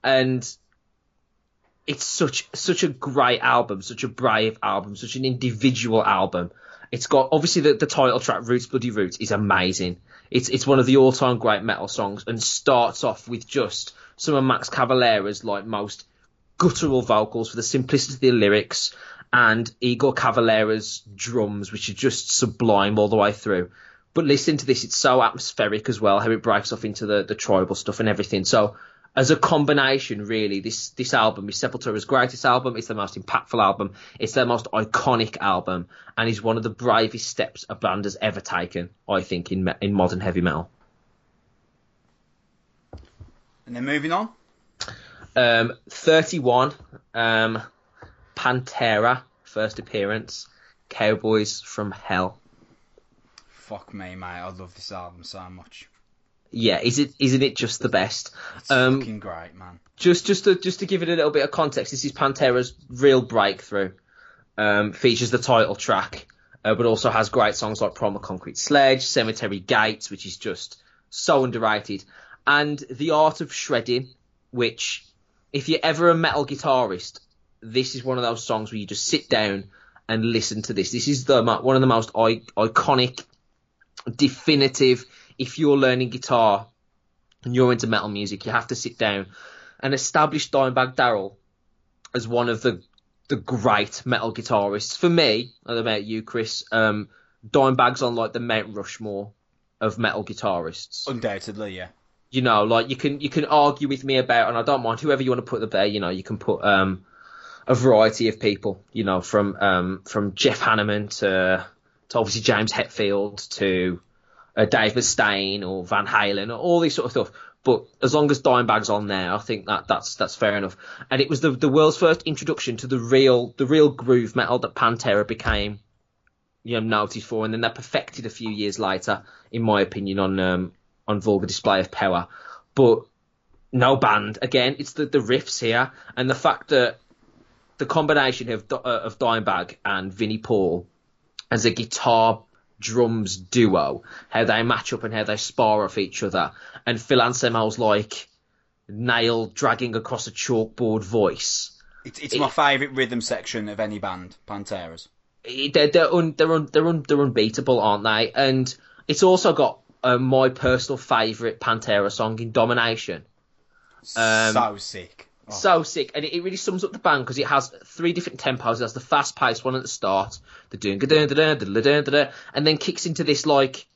And it's such such a great album, such a brave album, such an individual album. It's got obviously the, the title track "Roots Bloody Roots" is amazing. It's it's one of the all time great metal songs and starts off with just some of Max Cavalera's like most guttural vocals for the simplicity of the lyrics and Igor Cavalera's drums, which are just sublime all the way through. But listen to this; it's so atmospheric as well, how it breaks off into the the tribal stuff and everything. So as a combination, really, this this album is Sepultura's greatest album. It's the most impactful album. It's their most iconic album, and is one of the bravest steps a band has ever taken. I think in in modern heavy metal. And then moving on. Um, thirty-one. Um, Pantera first appearance. Cowboys from Hell. Fuck me, mate. I love this album so much. Yeah, is it isn't it just the best? It's um, fucking great, man. Just just to just to give it a little bit of context, this is Pantera's real breakthrough. Um, features the title track, uh, but also has great songs like Primal Concrete Sledge, Cemetery Gates, which is just so underrated, and The Art of Shredding, which if you're ever a metal guitarist, this is one of those songs where you just sit down and listen to this. This is the one of the most iconic, definitive if you're learning guitar and you're into metal music, you have to sit down and establish Dimebag Darrell as one of the the great metal guitarists. For me, I don't know about you, Chris. Um, Dimebag's on like the Mount Rushmore of metal guitarists. Undoubtedly, yeah. You know, like you can you can argue with me about, and I don't mind whoever you want to put there. You know, you can put um, a variety of people. You know, from um, from Jeff Hanneman to to obviously James Hetfield to uh, Dave Mustaine or Van Halen or all these sort of stuff. But as long as Dimebag's on there, I think that that's that's fair enough. And it was the the world's first introduction to the real the real groove metal that Pantera became you know noted for, and then they perfected a few years later, in my opinion, on um, on Vulgar Display of Power. But no band again. It's the the riffs here and the fact that the combination of uh, of Dimebag and Vinnie Paul as a guitar drums duo, how they match up and how they spar off each other, and Phil Anselmo's like nail dragging across a chalkboard voice. It's, it's it, my favourite rhythm section of any band, Pantera's they're they're un, they're, un, they're, un, they're unbeatable, aren't they? And it's also got uh, my personal favourite Pantera song in Domination. Um, so sick. Oh. So sick, and it, it, really sums up the band because it has three different tempos. It has the fast-paced one at the start, the dun dun dun dun dun dun and then kicks into this like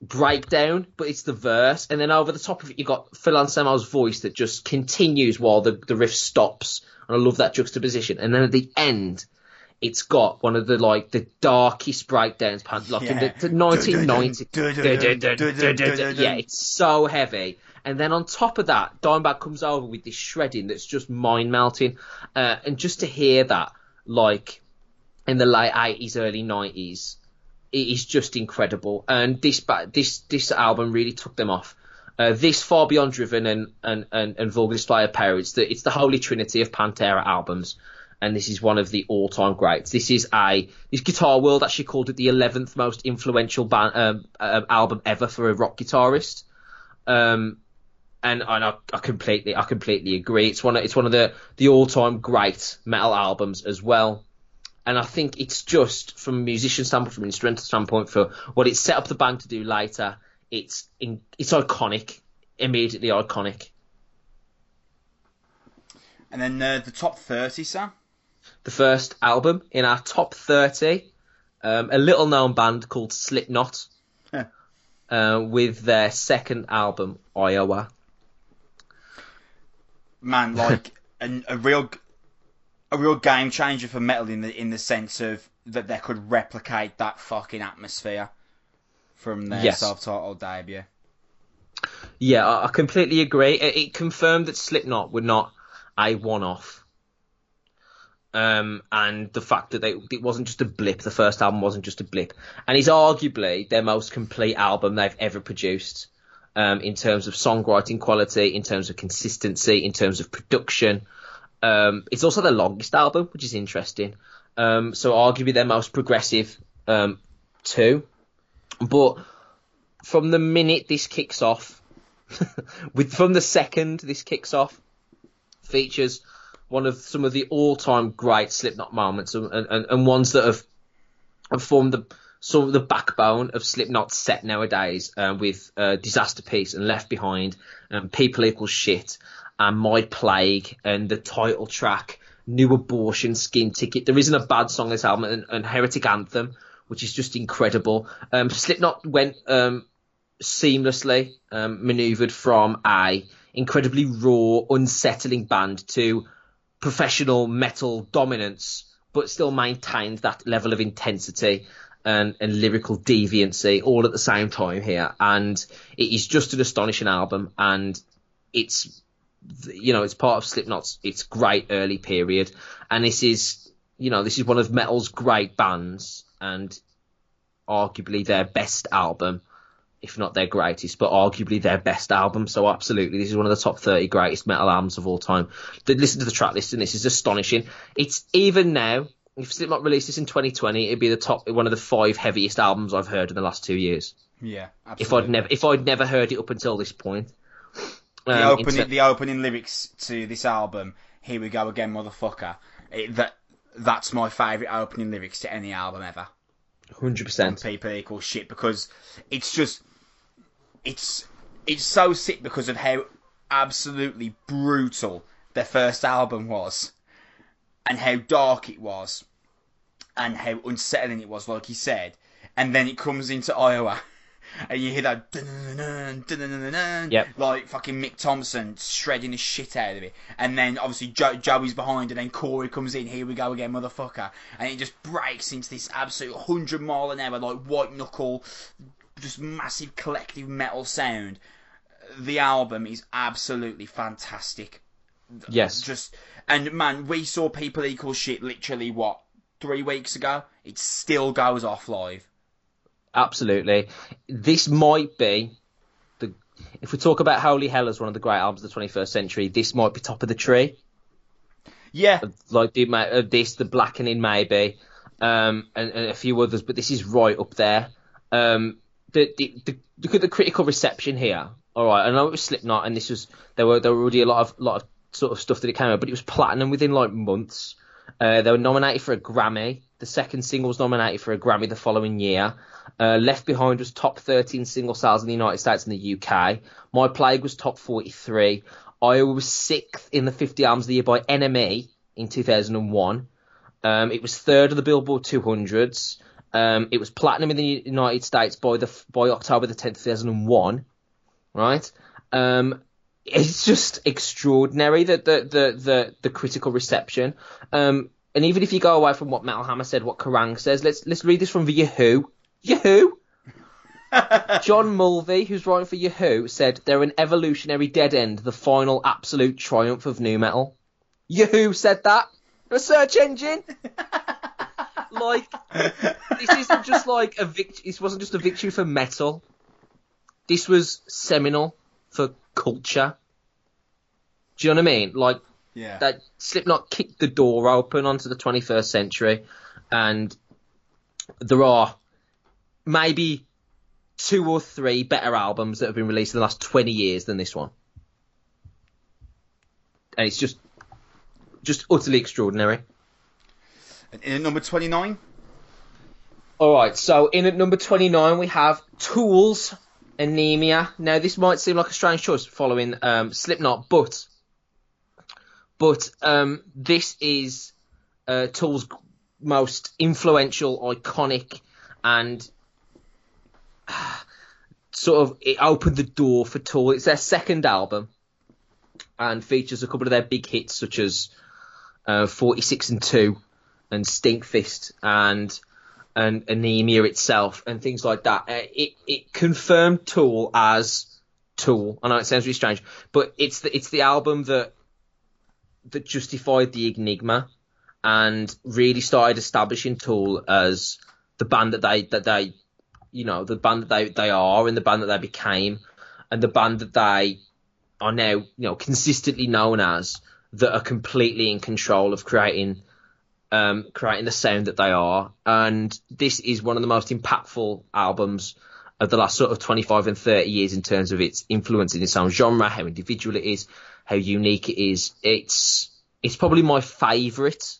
breakdown, but it's the verse, and then over the top of it you got Phil Anselmo's voice that just continues while the the riff stops, and I love that juxtaposition. And then at the end, it's got one of the like the darkest breakdowns, like yeah. in the, the 1990s. yeah, it's so heavy. And then on top of that, Dimebag comes over with this shredding that's just mind melting. Uh, and just to hear that, like in the late 80s, early 90s, it is just incredible. And this this this album really took them off. Uh, this far beyond Driven and and and, and Vulgar Display of Power, it's the it's the holy trinity of Pantera albums and this is one of the all-time greats. This is a this Guitar World actually called it the 11th most influential band, um, uh, album ever for a rock guitarist. Um, and, and I, I, completely I completely agree. It's one of, it's one of the the all-time great metal albums as well. And I think it's just from a musician standpoint, from an instrumental standpoint, for what it set up the band to do later, it's in, it's iconic, immediately iconic. And then uh, the top thirty, Sam the first album in our top 30. Um, a little known band called Slipknot yeah. uh, with their second album, Iowa. Man, like a, a real a real game changer for metal in the in the sense of that they could replicate that fucking atmosphere from their yes. self-titled debut. Yeah, I completely agree. It, it confirmed that Slipknot were not a one-off um, and the fact that they, it wasn't just a blip. The first album wasn't just a blip, and it's arguably their most complete album they've ever produced. Um, in terms of songwriting quality, in terms of consistency, in terms of production. Um, it's also their longest album, which is interesting. Um, so arguably their most progressive um, too. But from the minute this kicks off, with from the second this kicks off, features one of some of the all-time great Slipknot moments, and, and, and ones that have, have formed the sort of the backbone of Slipknot's set nowadays, uh, with uh, Disaster Piece and Left Behind, and People Equal Shit, and My Plague, and the title track, New Abortion, Skin Ticket. There isn't a bad song on this album, and, and Heretic Anthem, which is just incredible. Um, Slipknot went um, seamlessly um, maneuvered from a incredibly raw, unsettling band to professional metal dominance, but still maintained that level of intensity and, and lyrical deviancy all at the same time here. And it is just an astonishing album, and it's you know it's part of Slipknot's its great early period, and this is you know this is one of metal's great bands and arguably their best album if not their greatest, but arguably their best album. So absolutely, this is one of the top 30 greatest metal albums of all time. Listen to the track list, and this is astonishing. It's even now, if Slipknot released this in 2020, it'd be the top, one of the five heaviest albums I've heard in the last two years. Yeah, absolutely. If I'd never, if I'd never heard it up until this point. The um, opening, the opening lyrics to this album, "Here we go again, motherfucker." It, that that's my favourite opening lyrics to any album ever. Hundred percent. People equal shit because it's just it's it's so sick because of how absolutely brutal their first album was, and how dark it was, and how unsettling it was, like he said. And then it comes into Iowa, and you hear that dun-dun-dun, Yep. like fucking Mick Thompson shredding the shit out of it, and then obviously jo- Joey's behind, and then Corey comes in. Here we go again, motherfucker, and it just breaks into this absolute hundred mile an hour like white knuckle, just massive collective metal sound. The album is absolutely fantastic. Yes. Just and man, we saw people equal shit literally what three weeks ago. It still goes off live. Absolutely. This might be the if we talk about Holy Hell as one of the great albums of the 21st century, this might be top of the tree. Yeah, Like the ma- uh, this, the Blackening maybe, um, and, and a few others, but this is right up there. Um, the, the, the look at the critical reception here. All right, I know it was Slipknot, and this was there were there were already a lot of lot of sort of stuff that it came out, but it was platinum within like months. Uh, they were nominated for a Grammy. The second single was nominated for a Grammy the following year. Uh, Left Behind was top 13 single sales in the United States and the UK. My Plague was top 43. Iowa was sixth in the 50 albums of the year by NME in 2001. Um, it was third of the Billboard 200s. Um, it was platinum in the United States by the by October the 10th, 2001. Right? Um, it's just extraordinary that the, the the the critical reception. Um, and even if you go away from what Metal Hammer said, what Kerrang says, let's let's read this from the Yahoo. Yahoo. John Mulvey, who's writing for Yahoo, said they're an evolutionary dead end, the final absolute triumph of new metal. Yahoo said that. A search engine. like this isn't just like a vict- This wasn't just a victory for metal. This was seminal for culture. Do you know what I mean? Like yeah. that Slipknot kicked the door open onto the 21st century, and there are maybe two or three better albums that have been released in the last 20 years than this one. And it's just, just utterly extraordinary. And in at number twenty nine. All right, so in at number 29 we have Tools, Ænima. Now this might seem like a strange choice following um, Slipknot, but but um, this is uh, Tool's most influential, iconic, and sort of it opened the door for Tool. It's their second album and features a couple of their big hits such as uh, 46 and 2 and Stinkfist and and Ænima itself and things like that. Uh, it it confirmed Tool as Tool. I know it sounds really strange, but it's the it's the album that that justified the enigma and really started establishing Tool as the band that they that they you know the band that they they are and the band that they became and the band that they are now you know consistently known as that are completely in control of creating um, creating the sound that they are. And this is one of the most impactful albums of the last sort of 25 and 30 years in terms of its influence in its own genre, how individual it is, how unique it is. It's it's probably my favourite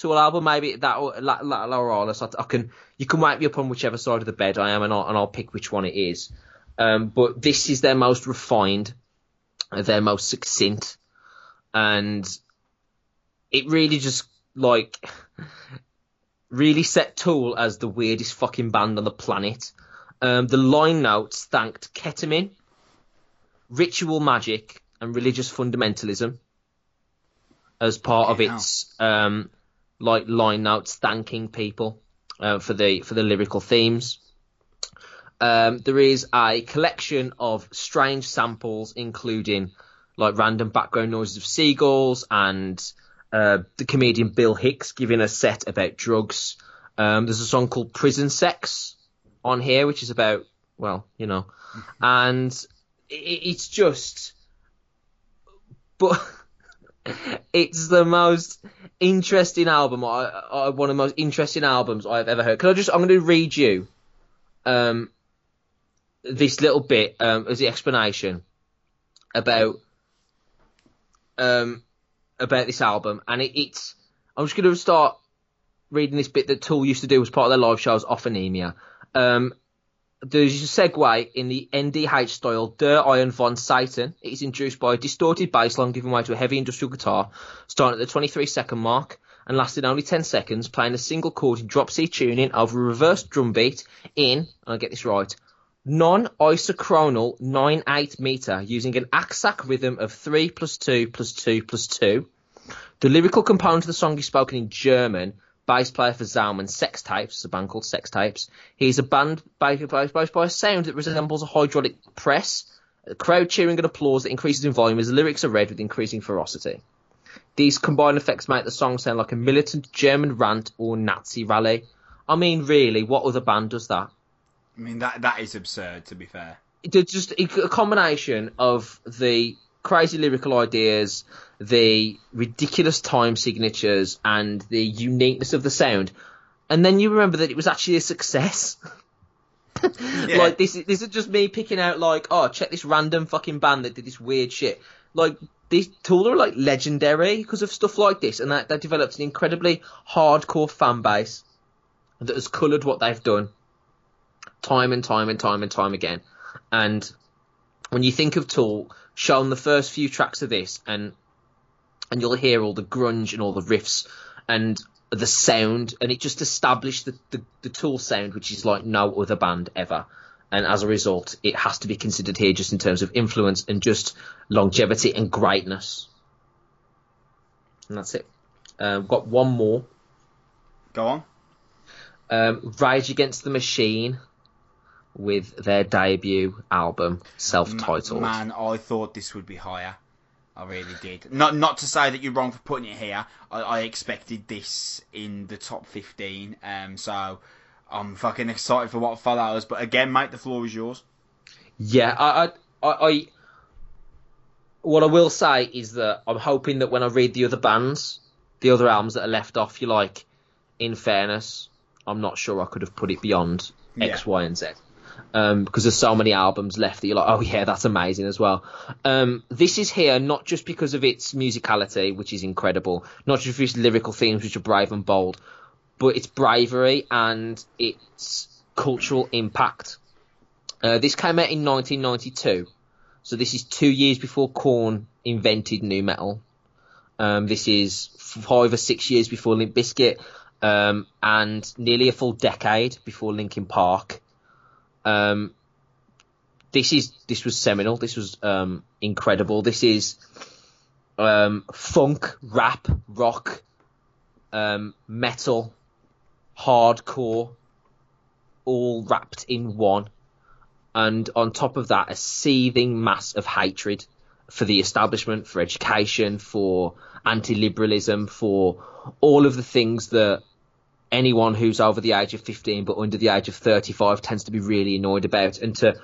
Tool album, maybe that or La, La, Lateralus. I, can you can wake me up on whichever side of the bed I am, and I'll, and I'll pick which one it is. Um, but this is their most refined, their most succinct, and it really just like really set Tool as the weirdest fucking band on the planet. Um, the line notes thanked ketamine, ritual magic, and religious fundamentalism as part of Fucking its um, like line notes thanking people uh, for the for the lyrical themes. Um, there is a collection of strange samples, including like random background noises of seagulls and uh, the comedian Bill Hicks giving a set about drugs. Um, there's a song called Prison Sex on here, which is about, well, you know, and it, it's just, but it's the most interesting album, I, I, one of the most interesting albums I've ever heard. Can I just, I'm going to read you, um, this little bit, um, as the explanation about, um, about this album, and it, it's. I'm just going to start reading this bit that Tool used to do as part of their live shows off Ænima. Um, there's a segue in the NDH style Die Eier von Satan. It is introduced by a distorted bass line giving way to a heavy industrial guitar, starting at the 23 second mark and lasting only 10 seconds, playing a single chord in drop C tuning over a reverse drum beat in, and I get this right, non-isochronal 9-8 meter using an aksak rhythm of 3 plus 2 plus 2 plus 2. The lyrical component of the song is spoken in German bass player for Zaum and Sex Tapes, a band called Sex Tapes. He's a band based by a sound that resembles a hydraulic press, a crowd cheering and applause that increases in volume as the lyrics are read with increasing ferocity. These combined effects make the song sound like a militant German rant or Nazi rally. I mean, really, what other band does that? I mean, that that is absurd, to be fair. It's just a combination of the crazy lyrical ideas, the ridiculous time signatures, and the uniqueness of the sound. And then you remember that it was actually a success. yeah. Like this, this is just me picking out like, oh, check this random fucking band that did this weird shit. Like these Tool are like legendary because of stuff like this, and that they developed an incredibly hardcore fan base that has coloured what they've done time and time and time and time again. And when you think of Tool, show them the first few tracks of this, and and you'll hear all the grunge and all the riffs and the sound, and it just established the, the, the Tool sound, which is like no other band ever. And as a result, it has to be considered here just in terms of influence and just longevity and greatness. And that's it. Uh, got one more. Go on. Um, Rage Against the Machine with their debut album, self-titled. Man, I thought this would be higher. I really did. Not not to say that you're wrong for putting it here. I, I expected this in the top 15. Um, so I'm fucking excited for what follows. But again, mate, the floor is yours. Yeah, I, I, I, what I will say is that I'm hoping that when I read the other bands, the other albums that are left off, you like, in fairness, I'm not sure I could have put it beyond X, yeah. Y, and Z um, because there's so many albums left that you're like, oh yeah, that's amazing as well. Um, this is here not just because of its musicality, which is incredible, not just for its lyrical themes, which are brave and bold, but its bravery and its cultural impact. Uh, this came out in 1992, so this is two years before Korn invented new metal. Um, this is five or six years before Limp Bizkit, um, and nearly a full decade before Linkin Park. Um, this is this was seminal. This was um, incredible. This is um, funk, rap, rock, um, metal, hardcore, all wrapped in one. And on top of that, a seething mass of hatred for the establishment, for education, for anti-liberalism, for all of the things that anyone who's over the age of 15 but under the age of 35 tends to be really annoyed about. And to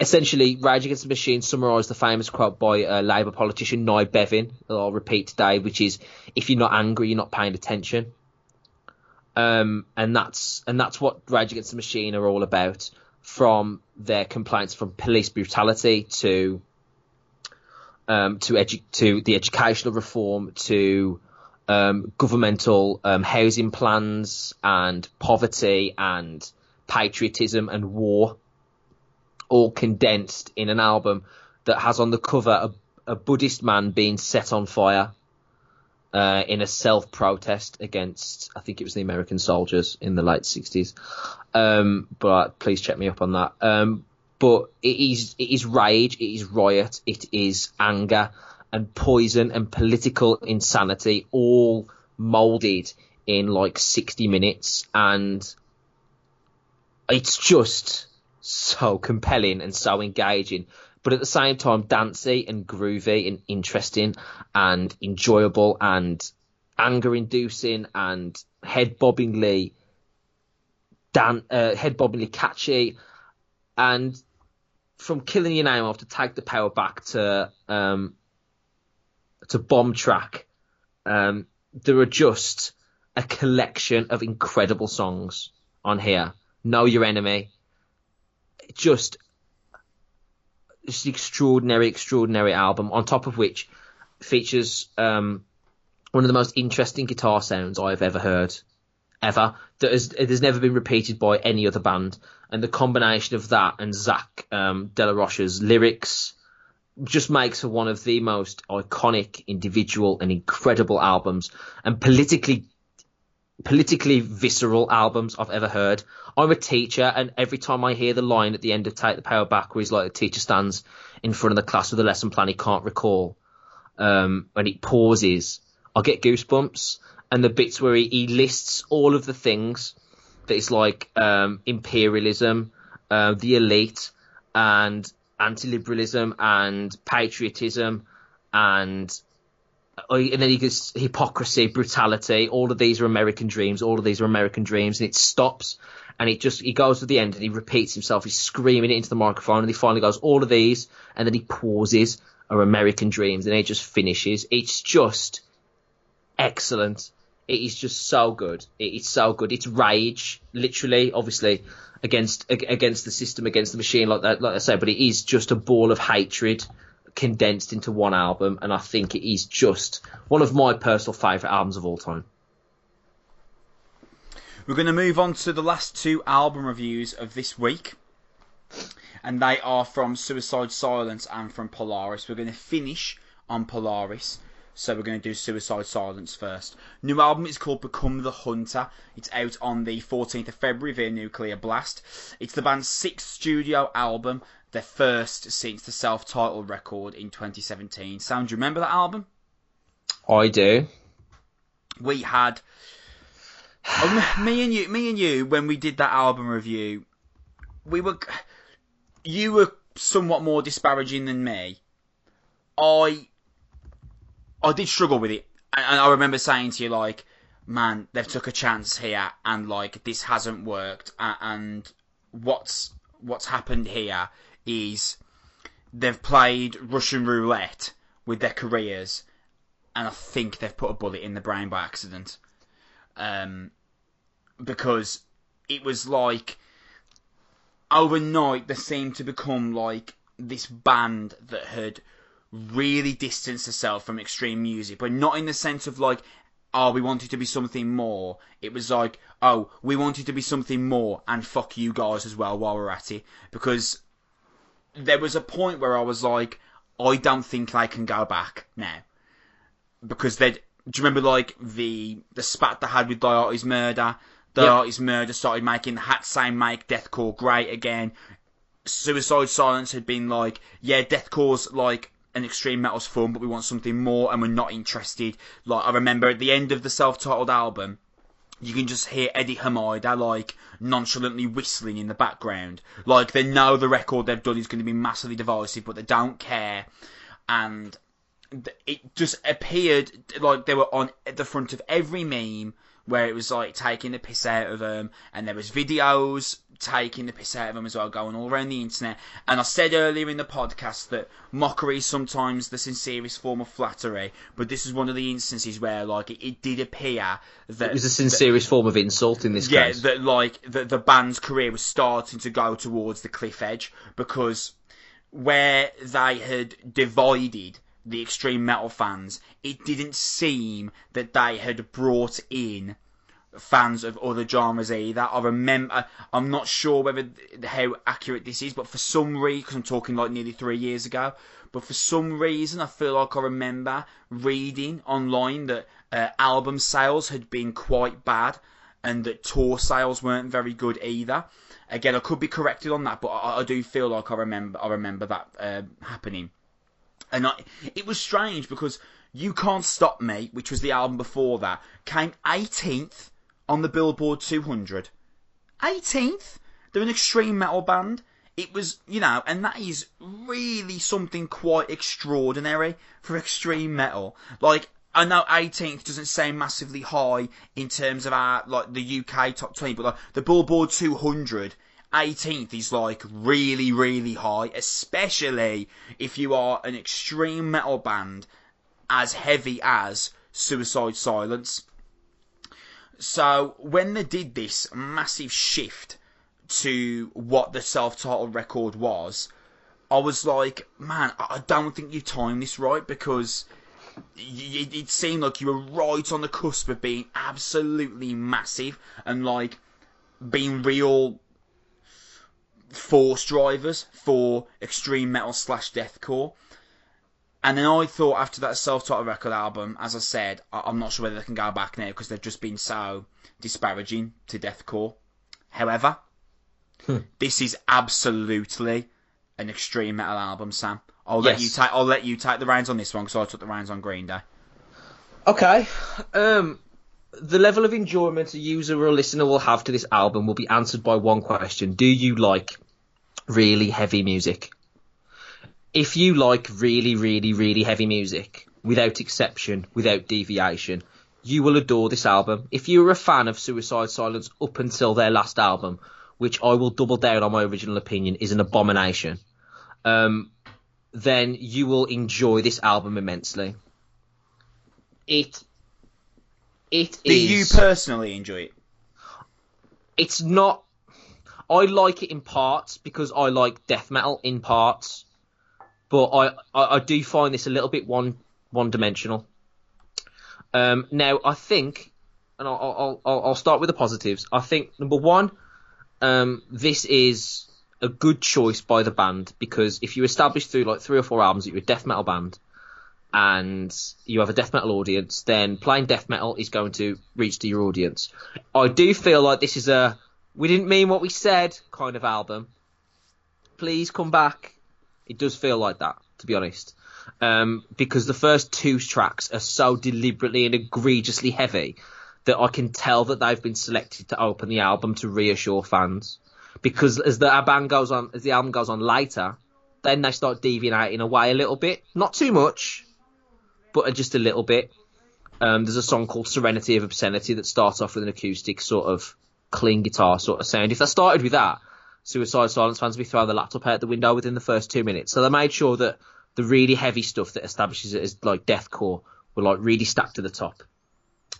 essentially, Rage Against the Machine summarised the famous quote by uh, Labour politician Nye Bevan, I'll repeat today, which is, if you're not angry, you're not paying attention. Um, and that's and that's what Rage Against the Machine are all about. From their complaints from police brutality to um, to edu- to the educational reform to um, governmental um, housing plans and poverty and patriotism and war, all condensed in an album that has on the cover a, a Buddhist man being set on fire uh, in a self-protest against, I think it was the American soldiers in the late 60s. Um, but please check me up on that. Um, but it is, it is rage, it is riot, it is anger, and poison and political insanity all molded in like 60 minutes and it's just so compelling and so engaging. But at the same time dancey and groovy and interesting and enjoyable and anger inducing and head bobbingly dan- uh, head bobbingly catchy. And from killing your name off to take the power back to um, to bomb track. Um, there are just a collection of incredible songs on here. Know Your Enemy. Just, just an extraordinary, extraordinary album, on top of which features um, one of the most interesting guitar sounds I've ever heard. ever. That has, it has never been repeated by any other band. And the combination of that and Zach um, De La Rocha's lyrics just makes for one of the most iconic, individual, and incredible albums, and politically politically visceral albums I've ever heard. I'm a teacher, and every time I hear the line at the end of Take the Power Back, where he's like the teacher stands in front of the class with a lesson plan he can't recall, um, and he pauses, I get goosebumps. And the bits where he, he lists all of the things that it's like um, imperialism, uh, the elite, and anti-liberalism and patriotism and uh, and then he gets hypocrisy, brutality. All of these are American dreams. All of these are American dreams, and it stops. And it just he goes to the end and he repeats himself. He's screaming it into the microphone, and he finally goes, "All of these," and then he pauses, "Are American dreams," and he just finishes. It's just excellent. It is just so good. It is so good. It's rage, literally, obviously, against against the system, against the machine, like that, like I said. But it is just a ball of hatred condensed into one album, and I think it is just one of my personal favourite albums of all time. We're going to move on to the last two album reviews of this week, and they are from Suicide Silence and from Polaris. We're going to finish on Polaris so we're going to do Suicide Silence first. New album is called Become the Hunter. It's out on the 14th of February via Nuclear Blast. It's the band's sixth studio album, their first since the self-titled record in 2017. Sam, do you remember that album? I do. We had um, me and you, me and you, when we did that album review, we were you were somewhat more disparaging than me. I I did struggle with it, and I remember saying to you like, "Man, they've took a chance here, and like this hasn't worked." And what's what's happened here is they've played Russian roulette with their careers, and I think they've put a bullet in the brain by accident. Um, because it was like overnight they seemed to become like this band that had really distanced herself from extreme music, but not in the sense of like, oh, we wanted to be something more. It was like, oh, we wanted to be something more, and fuck you guys as well while we're at it. Because there was a point where I was like, I don't think I can go back now. Because they do you remember like the the spat they had with Thy Art Is Murder? Thy Art Is yep. Murder started making the Hat Same Make Deathcore great again. Suicide Silence had been like, yeah, Deathcore's like and extreme metal's fun, but we want something more, and we're not interested. Like I remember at the end of the self-titled album, you can just hear Eddie Hermida like nonchalantly whistling in the background. Like they know the record they've done is going to be massively divisive, but they don't care. And it just appeared like they were on the front of every meme where it was like taking the piss out of them, and there was videos taking the piss out of them as well, going all around the internet. And I said earlier in the podcast that mockery is sometimes the sincerest form of flattery, but this is one of the instances where like it, it did appear that it was the sincerest that, form of insult in this yeah, case. Yeah, that like that the band's career was starting to go towards the cliff edge because where they had divided the extreme metal fans, it didn't seem that they had brought in fans of other genres either. I remember, I'm not sure whether how accurate this is, but for some reason, because I'm talking like nearly three years ago, but for some reason, I feel like I remember reading online that uh, album sales had been quite bad, and that tour sales weren't very good either. Again, I could be corrected on that, but I, I do feel like I remember I remember that uh, happening. And I, it was strange because You Can't Stop Me, which was the album before that, came 18th on the Billboard 200. 18th? They're an extreme metal band. It was, you know, and that is really something quite extraordinary for extreme metal. Like, I know 18th doesn't sound massively high in terms of our, like, the UK top 20, but like, the Billboard 200 18th is like really, really high, especially if you are an extreme metal band as heavy as Suicide Silence. So when they did this massive shift to what the self-titled record was, I was like, man, I don't think you timed this right because it, seemed like you were right on the cusp of being absolutely massive and like being real force drivers for extreme metal slash deathcore. And then I thought after that self-titled record album, as I said, I- am not sure whether they can go back now because they've just been so disparaging to deathcore. However, hmm. this is absolutely an extreme metal album, Sam. I'll let you take. I'll let you take the reins on this one because I took the reins on Green Day. Okay. Um, the level of enjoyment a user or a listener will have to this album will be answered by one question: Do you like really heavy music? If you like really, really, really heavy music, without exception, without deviation, you will adore this album. If you were a fan of Suicide Silence up until their last album, which I will double down on my original opinion is an abomination, um, then you will enjoy this album immensely. It it Do is, you personally enjoy it? It's not. I like it in parts because I like death metal in parts, but I, I, I do find this a little bit one one dimensional. Um, now I think, and I'll, I'll I'll start with the positives. I think number one, um, this is a good choice by the band because if you establish through like three or four albums that you're a death metal band and you have a death metal audience, then playing death metal is going to reach to your audience. I do feel like this is a we didn't mean what we said kind of album. Please come back. It does feel like that, to be honest. Um, because the first two tracks are so deliberately and egregiously heavy that I can tell that they've been selected to open the album to reassure fans. Because as the band goes on, as the album goes on later, then they start deviating away a little bit, not too much, but just a little bit. Um, there's a song called Serenity of Obscenity that starts off with an acoustic sort of clean guitar sort of sound. If they started with that, Suicide Silence fans would be throwing the laptop out the window within the first two minutes. So they made sure that the really heavy stuff that establishes it as like deathcore were like really stacked to the top.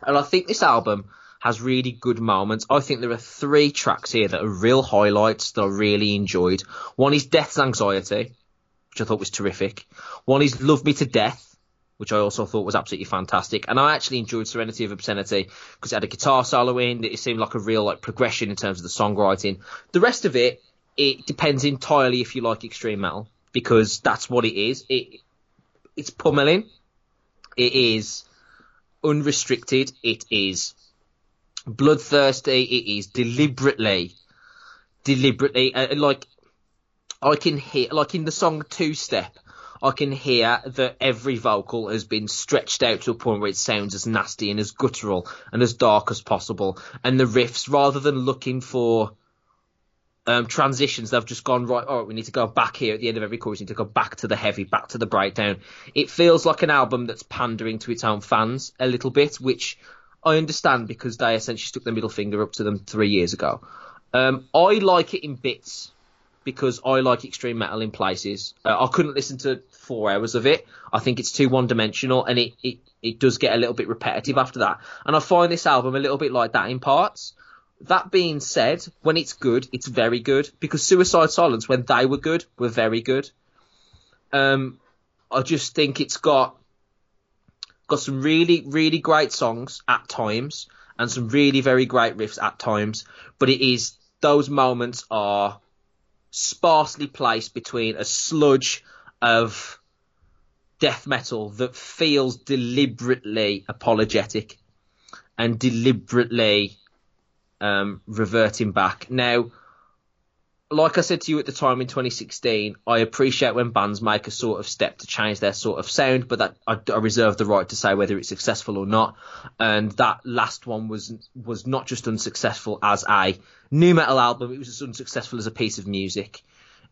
And I think this album has really good moments. I think there are three tracks here that are real highlights that I really enjoyed. One is Death's Anxiety, which I thought was terrific. One is Love Me to Death, which I also thought was absolutely fantastic. And I actually enjoyed Serenity of Obscenity because it had a guitar solo in. It seemed like a real like progression in terms of the songwriting. The rest of it, it depends entirely if you like extreme metal because that's what it is. It it's pummeling. It is unrestricted. It is bloodthirsty. It is deliberately, deliberately uh, like I can hear like in the song Two Step. I can hear that every vocal has been stretched out to a point where it sounds as nasty and as guttural and as dark as possible. And the riffs, rather than looking for um, transitions, they've just gone right. Oh, we need to go back here at the end of every chorus. We need to go back to the heavy, back to the breakdown. It feels like an album that's pandering to its own fans a little bit, which I understand because they essentially stuck their middle finger up to them three years ago. Um, I like it in bits because I like extreme metal in places. Uh, I couldn't listen to four hours of it. I think it's too one dimensional and it, it, it does get a little bit repetitive after that. And I find this album a little bit like that in parts. That being said, when it's good, it's very good because Suicide Silence, when they were good, were very good. Um, I just think it's got got some really really great songs at times and some really very great riffs at times, but it is those moments are sparsely placed between a sludge of death metal that feels deliberately apologetic and deliberately um, reverting back. Now, like I said to you at the time in 2016, I appreciate when bands make a sort of step to change their sort of sound, but that I, I, reserve the right to say whether it's successful or not. And that last one was was not just unsuccessful as a nu metal album; it was as unsuccessful as a piece of music,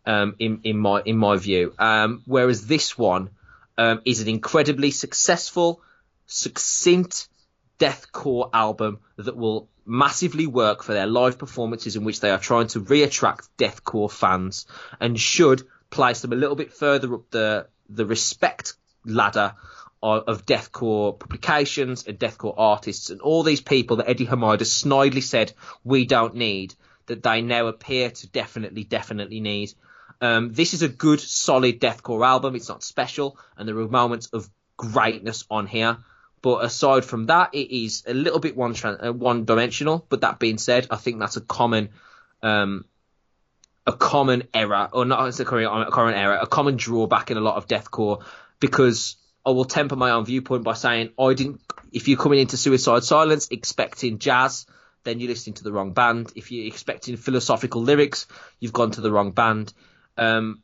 um, in in my in my view. Um, whereas this one um, is an incredibly successful, succinct deathcore album that will massively work for their live performances in which they are trying to reattract deathcore fans and should place them a little bit further up the the respect ladder of, of deathcore publications and deathcore artists and all these people that Eddie Hermida snidely said we don't need that they now appear to definitely definitely need. Um, this is a good solid deathcore album. It's not special and there are moments of greatness on here. But aside from that, it is a little bit one uh, one dimensional. But that being said, I think that's a common um, a common error, or not a current, a current error, a common drawback in a lot of deathcore because I will temper my own viewpoint by saying I didn't. If you're coming into Suicide Silence expecting jazz, then you're listening to the wrong band. If you're expecting philosophical lyrics, you've gone to the wrong band. Um,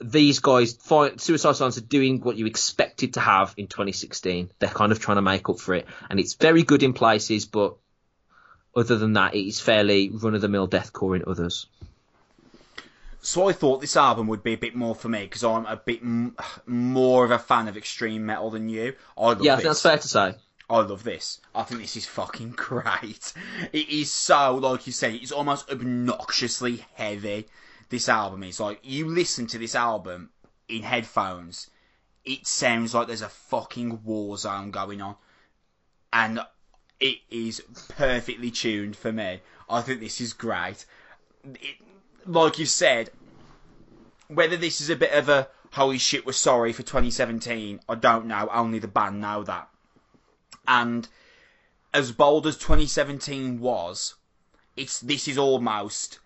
these guys, Suicide Silence, are doing what you expected to have in 2016. They're kind of trying to make up for it, and it's very good in places, but other than that, it is fairly run of the mill deathcore in others. So I thought this album would be a bit more for me because I'm a bit m- more of a fan of extreme metal than you. I yeah, I think that's fair to say. I love this. I think this is fucking great. It is so, like you say, it's almost obnoxiously heavy. This album is like you listen to this album in headphones, it sounds like there's a fucking war zone going on, and it is perfectly tuned for me. I think this is great. It, like you said, whether this is a bit of a holy shit, we're sorry for 2017, I don't know. Only the band know that. And as bold as 2017 was, it's this is almost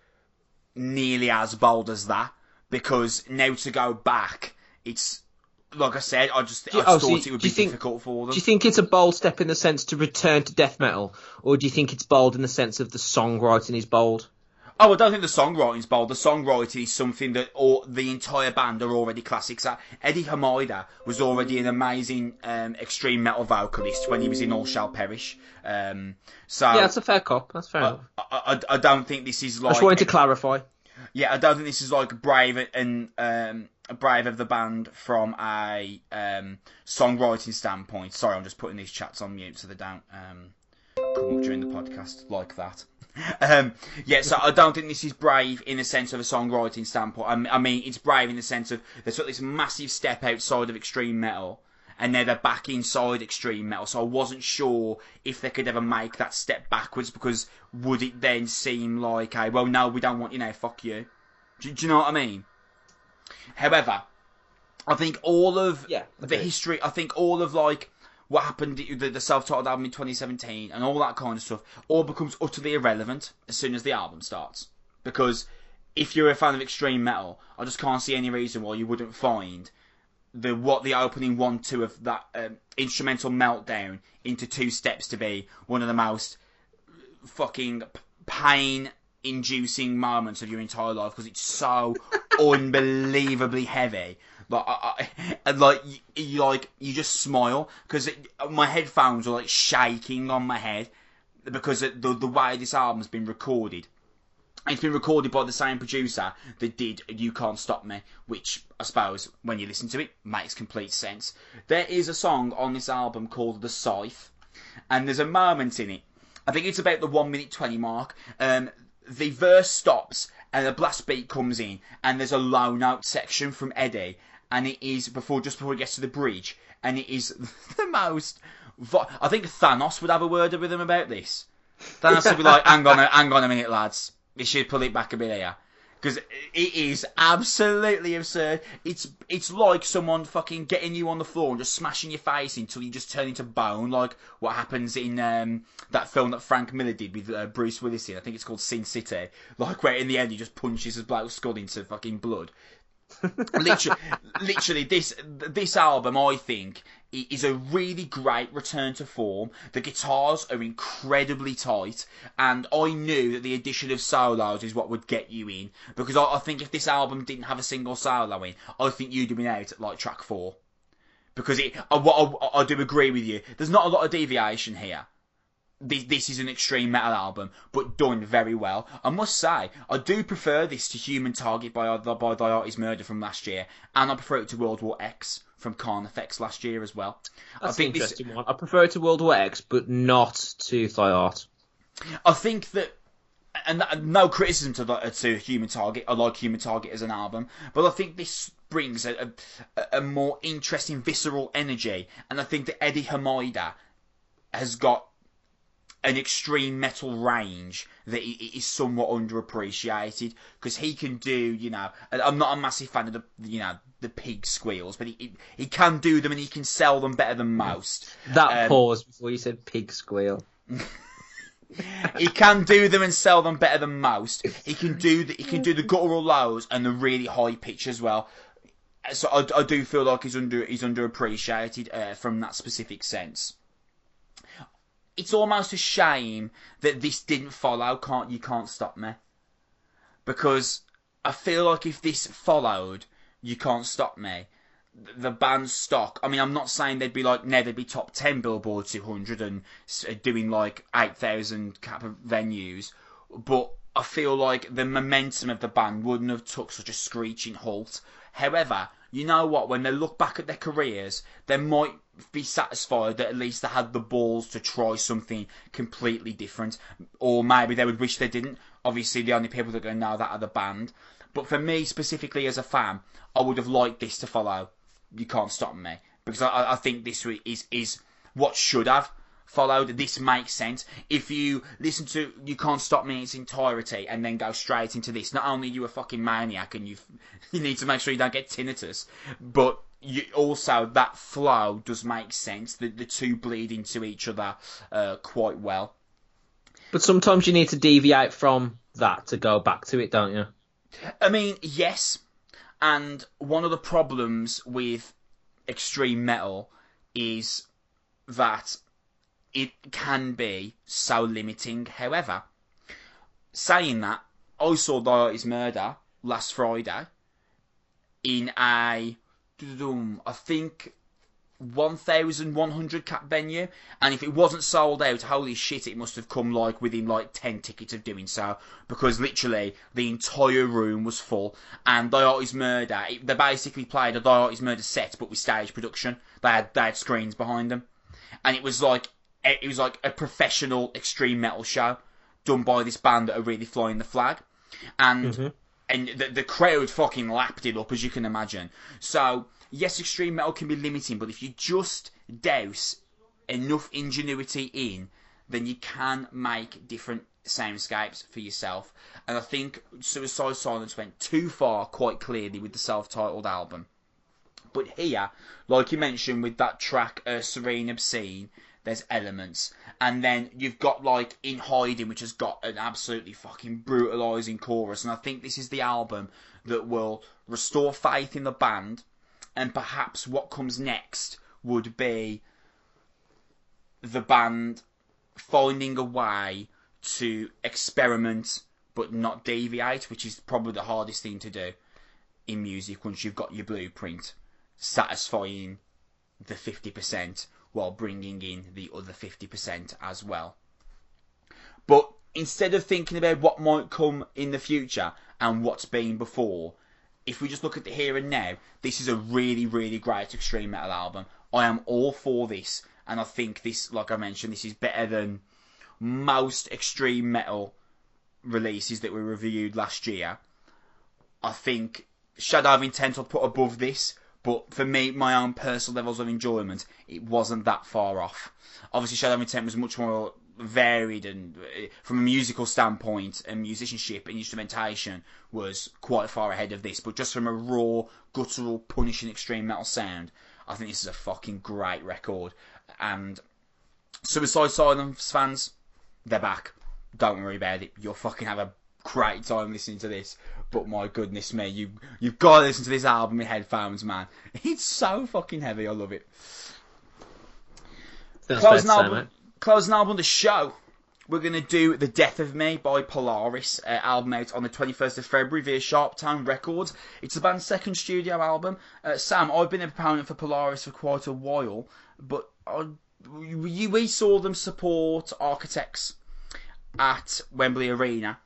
nearly as bold as that because now to go back, it's like I said, I just, I oh, thought so it would be think, difficult for them. Do you think it's a bold step in the sense to return to death metal, or do you think it's bold in the sense of the songwriting is bold? Oh, I don't think the songwriting's bold. The songwriting is something that all, the entire band are already classics at. Eddie Hermida was already an amazing um, extreme metal vocalist when he was in All Shall Perish. Um, so yeah, that's a fair cop. That's fair I, enough. I, I, I, don't think this is like. I just wanted to clarify. Yeah, I don't think this is like brave and um, brave of the band from a um, songwriting standpoint. Sorry, I'm just putting these chats on mute so they don't um, come up during the podcast like that. Um, yeah, so I don't think this is brave in the sense of a songwriting standpoint. I, mean, it's brave in the sense of sort of this massive step outside of extreme metal, and now they're back inside extreme metal. So I wasn't sure if they could ever make that step backwards because would it then seem like, a, well, no, we don't want you know, fuck you. Do, do you know what I mean? However, I think all of yeah, the history, I think all of like what happened, the, the self-titled album in 2017, and all that kind of stuff, all becomes utterly irrelevant as soon as the album starts. Because if you're a fan of extreme metal, I just can't see any reason why you wouldn't find the what the opening one two of that um, instrumental meltdown into two steps to be one of the most fucking pain inducing moments of your entire life because it's so unbelievably heavy like, I, I, like, you, you, like, you just smile because my headphones are like shaking on my head because the the way this album's been recorded. It's been recorded by the same producer that did You Can't Stop Me, which I suppose when you listen to it makes complete sense. There is a song on this album called The Scythe, and there's a moment in it. I think it's about the one minute twenty mark. Um, the verse stops and a blast beat comes in, and there's a low note section from Eddie, and it is before just before he gets to the bridge, and it is the most. I think Thanos would have a word with him about this. Thanos would be like, "Hang on, a, hang on a minute, lads. We should pull it back a bit here." Because it is absolutely absurd. It's it's like someone fucking getting you on the floor and just smashing your face until you just turn into bone, like what happens in um, that film that Frank Miller did with uh, Bruce Willis in. I think it's called Sin City. Like where in the end he just punches his black skull into fucking blood literally, literally, this this album, I think, is a really great return to form. The guitars are incredibly tight, and I knew that the addition of solos is what would get you in. Because I, I think if this album didn't have a single solo in, I think you'd have been out at like track four. Because it, I, I, I do agree with you. There's not a lot of deviation here this, this is an extreme metal album, but done very well. I must say, I do prefer this to Human Target by, by Thy Art Is Murder from last year, and I prefer it to World War X from Carnifex last year as well. That's I think an interesting this, one. I prefer it to World War X, but not to Thy Art. I think that and no criticism to, to Human Target. I like Human Target as an album, but I think this brings a, a, a, more interesting, visceral energy. And I think that Eddie Hermida has got an extreme metal range that is somewhat underappreciated because he can do, you know, I'm not a massive fan of the, you know, the pig squeals, but he he can do them and he can sell them better than most. That um, pause before you said pig squeal. he can do them and sell them better than most. He can do the he can do the guttural lows and the really high pitch as well. So I, I do feel like he's under he's underappreciated uh, from that specific sense it's almost a shame that this didn't follow. Can't you can't stop me? Because I feel like if this followed, you can't stop me. The band's stock. I mean, I'm not saying they'd be like, no, they'd be top ten Billboard 200 and uh, doing like 8,000 cap of venues, but I feel like the momentum of the band wouldn't have took such a screeching halt. However, you know what? When they look back at their careers, they might be satisfied that at least they had the balls to try something completely different. Or maybe they would wish they didn't. Obviously, the only people that are going to know that are the band. But for me, specifically as a fan, I would have liked this to follow. You can't stop me. Because I, I think this is, is what should have followed. This makes sense. If you listen to You Can't Stop Me in its entirety and then go straight into this, not only are you a fucking maniac and you you need to make sure you don't get tinnitus, but you, also that flow does make sense. The the two bleed into each other uh, quite well. But sometimes you need to deviate from that to go back to it, don't you? I mean, yes. And one of the problems with extreme metal is that it can be so limiting. However, saying that, I saw Thy Art Is Murder last Friday in a I think 1,100 cap venue, and if it wasn't sold out, holy shit, it must have come like within like 10 tickets of doing so, because literally the entire room was full, and Thy Art Is Murder, it, they basically played a Thy Art Is Murder set, but with stage production. They had, they had screens behind them, and it was like, it was like a professional extreme metal show done by this band that are really flying the flag, and mm-hmm and the, the crowd fucking lapped it up, as you can imagine. So, yes, extreme metal can be limiting, but if you just douse enough ingenuity in, then you can make different soundscapes for yourself. And I think Suicide Silence went too far quite clearly with the self-titled album. But here, like you mentioned with that track, uh, Serene Obscene, there's elements. And then you've got like In Hiding, which has got an absolutely fucking brutalizing chorus. And I think this is the album that will restore faith in the band. And perhaps what comes next would be the band finding a way to experiment but not deviate, which is probably the hardest thing to do in music once you've got your blueprint satisfying the 50% while bringing in the other 50% as well. But instead of thinking about what might come in the future and what's been before, if we just look at the here and now, this is a really, really great extreme metal album. I am all for this, and I think this, like I mentioned, this is better than most extreme metal releases that we reviewed last year. I think Shadow of Intent I'll put above this, but for me, my own personal levels of enjoyment, it wasn't that far off. Obviously, Shadow of Intent was much more varied and uh, from a musical standpoint and musicianship and instrumentation was quite far ahead of this. But just from a raw guttural punishing extreme metal sound I think this is a fucking great record. And Suicide Silence fans they're back. Don't worry about it. You'll fucking have a great time listening to this but my goodness me, you you've got to listen to this album in headphones, man. It's so fucking heavy. I love it. Closing album, closing album the show. We're going to do The Death of Me by Polaris, uh, album out on the 21st of February via SharpTone Records. It's the band's second studio album. Uh, Sam, I've been a proponent for Polaris for quite a while, but I, we, we saw them support Architects at Wembley Arena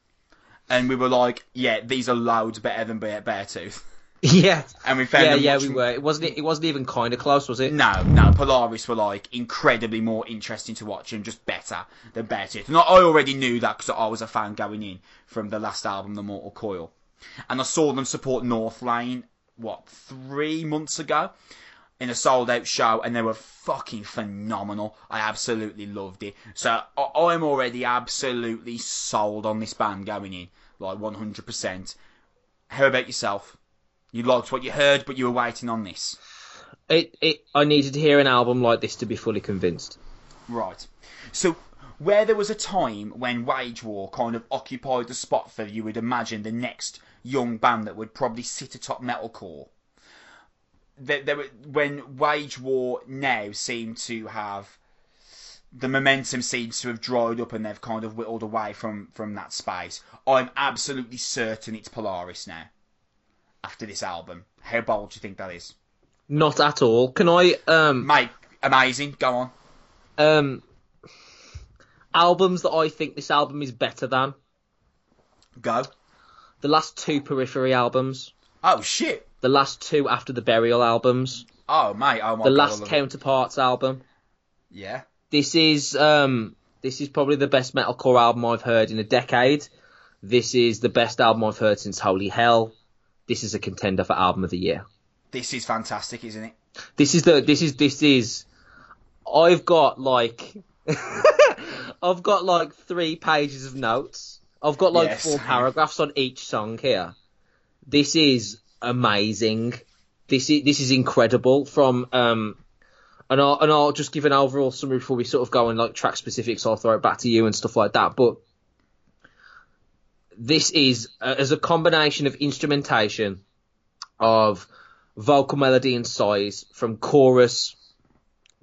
and we were like, yeah, these are loads better than Bear, Beartooth. Yeah, and we found yeah, yeah, we were. It wasn't. It wasn't even kind of close, was it? No, no. Polaris were like incredibly more interesting to watch and just better than Beartooth. And I already knew that because I was a fan going in from the last album, The Mortal Coil, and I saw them support Northlane what three months ago. In a sold out show and they were fucking phenomenal. I absolutely loved it. So I- I'm already absolutely sold on this band going in, like 100%. How about yourself? You liked what you heard, but you were waiting on this. It, it, I needed to hear an album like this to be fully convinced. Right. So, where there was a time when Wage War kind of occupied the spot for you would imagine the next young band that would probably sit atop metalcore. There, there were, when Wage War now seem to have the momentum seems to have dried up and they've kind of whittled away from from that space. I'm absolutely certain it's Polaris now. After this album, how bold do you think that is, Not at all. Can I, um, mate? Amazing. Go on. um, albums that I think this album is better than? Go. The last two Periphery albums. Oh shit. The last two After the Burial albums. Oh mate. Oh my The god. Last it. Counterparts album. Yeah. This is um this is probably the best metalcore album I've heard in a decade. This is the best album I've heard since Holy Hell. This is a contender for album of the year. This is fantastic, isn't it? This is the this is this is I've got like I've got like three pages of notes. I've got like Yes. four paragraphs on each song here. This is amazing. This is this is incredible from um and I'll and I'll just give an overall summary before we sort of go and like track specifics. I'll throw it back to you and stuff like that. But this is uh, as a combination of instrumentation of vocal melody and size from chorus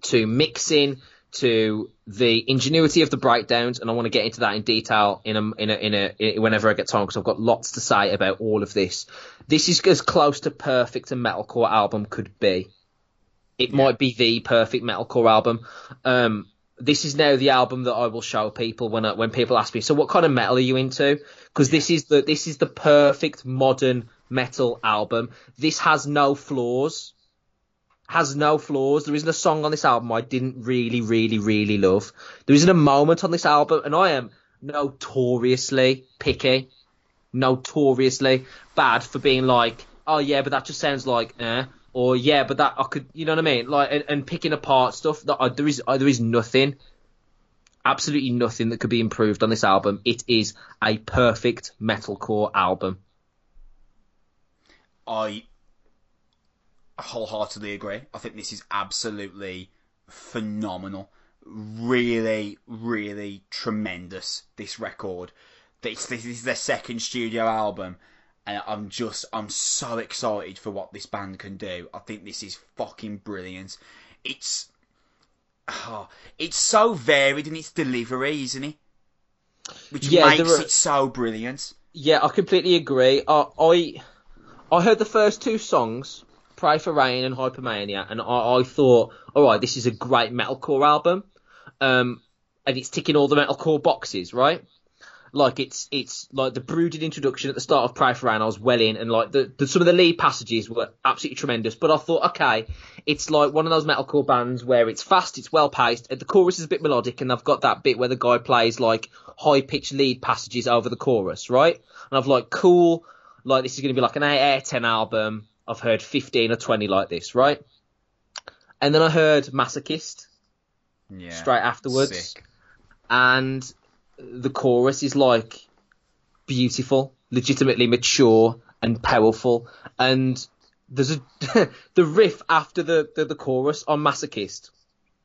to mixing to the ingenuity of the breakdowns, and I want to get into that in detail in a in a, in a in- whenever I get time because I've got lots to say about all of this. This is as close to perfect a metalcore album could be. It might be the perfect metalcore album. Um, this is now the album that I will show people when I, when people ask me, so what kind of metal are you into? Because this is the this is the perfect modern metal album. This has no flaws has no flaws. There isn't a song on this album I didn't really, really, really love. There isn't a moment on this album, and I am notoriously picky, notoriously bad for being like, oh yeah, but that just sounds like, eh, or yeah, but that I could, you know what I mean, like, and, and picking apart stuff. That I, there is, uh, there is nothing, absolutely nothing that could be improved on this album. It is a perfect metalcore album. I wholeheartedly agree. I think this is absolutely phenomenal. Really, really tremendous. This record. This, this is their second studio album, and I'm just I'm so excited for what this band can do. I think this is fucking brilliant. It's oh, it's so varied in its delivery, isn't it? Which Yeah, makes are- it so brilliant. Yeah, I completely agree. I I, I heard the first two songs, Pray for Rain and Hypermania, and I, I thought, all right, this is a great metalcore album, um, and it's ticking all the metalcore boxes, right? Like it's it's like the brooded introduction at the start of Pray for Rain, I was well in, and like the, the some of the lead passages were absolutely tremendous. But I thought, okay, it's like one of those metalcore bands where it's fast, it's well paced, and the chorus is a bit melodic, and I've got that bit where the guy plays like high pitched lead passages over the chorus, right? And I've like, cool, like this is going to be like an 8 out of 10 album. I've heard 15 or 20 like this, right? And then I heard Masochist Yeah. straight afterwards, Sick. and the chorus is like beautiful, legitimately mature and powerful, and there's a the riff after the, the the chorus on Masochist,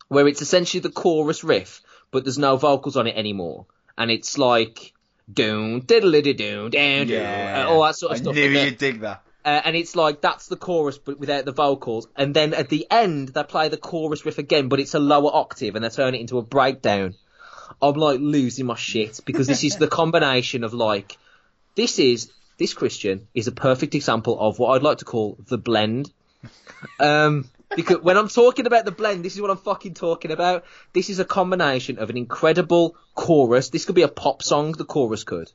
where it's essentially the chorus riff, but there's no vocals on it anymore, and it's like doon diddly doon Yeah. all that sort of I stuff. knew and, the- you'd dig that. Uh, and it's like that's the chorus but without the vocals. And then at the end they play the chorus riff again but it's a lower octave and they turn it into a breakdown. I'm like losing my shit because this is the combination of like this is this christian is a perfect example of what i'd like to call the blend. Um because when i'm talking about the blend this is what i'm fucking talking about. This is a combination of an incredible chorus. This could be a pop song the chorus could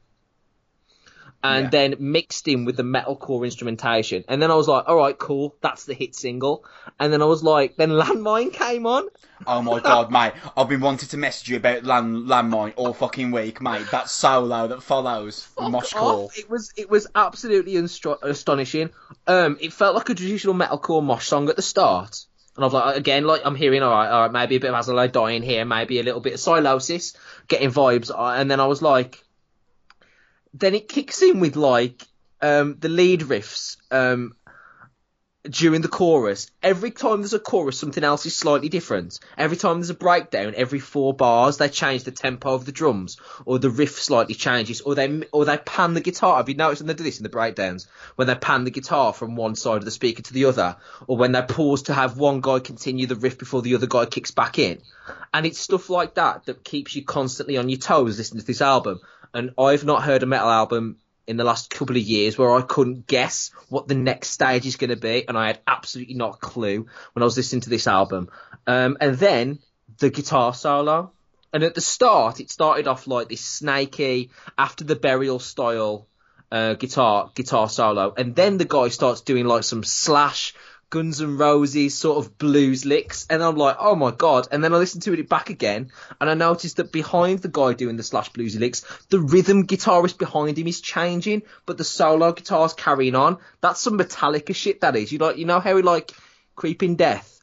and Yeah. then mixed in with the metalcore instrumentation. And then I was like, all right, cool, that's the hit single. And then I was like, then Landmine came on. Oh my god, mate! I've been wanting to message you about land landmine all fucking week, mate. That solo that follows mosh Fuck call. It was it was absolutely unstro- astonishing. Um, it felt like a traditional metalcore mosh song at the start, And I've like again, like I'm hearing, all right, all right, maybe a bit of As I Lay Dying here, maybe a little bit of Sylosis, getting vibes, uh, and then I was like, then it kicks in with like um, the lead riffs um, during the chorus. Every time there's a chorus, something else is slightly different. Every time there's a breakdown, every four bars they change the tempo of the drums, or the riff slightly changes, or they or they pan the guitar. Have you noticed when they do this in the breakdowns? When they pan the guitar from one side of the speaker to the other, or when they pause to have one guy continue the riff before the other guy kicks back in, and it's stuff like that that keeps you constantly on your toes listening to this album. And I've not heard a metal album in the last couple of years where I couldn't guess what the next stage is going to be, and I had absolutely not a clue when I was listening to this album. Um, and then the guitar solo. And at the start, it started off like this snaky, after the burial style uh, guitar guitar solo, and then the guy starts doing like some slash Guns N' Roses sort of blues licks, and I'm like, oh my god! And then I listened to it back again, and I noticed that behind the guy doing the slash bluesy licks, the rhythm guitarist behind him is changing, but the solo guitar's carrying on. That's some Metallica shit. That is, you like, you know how he like Creeping Death,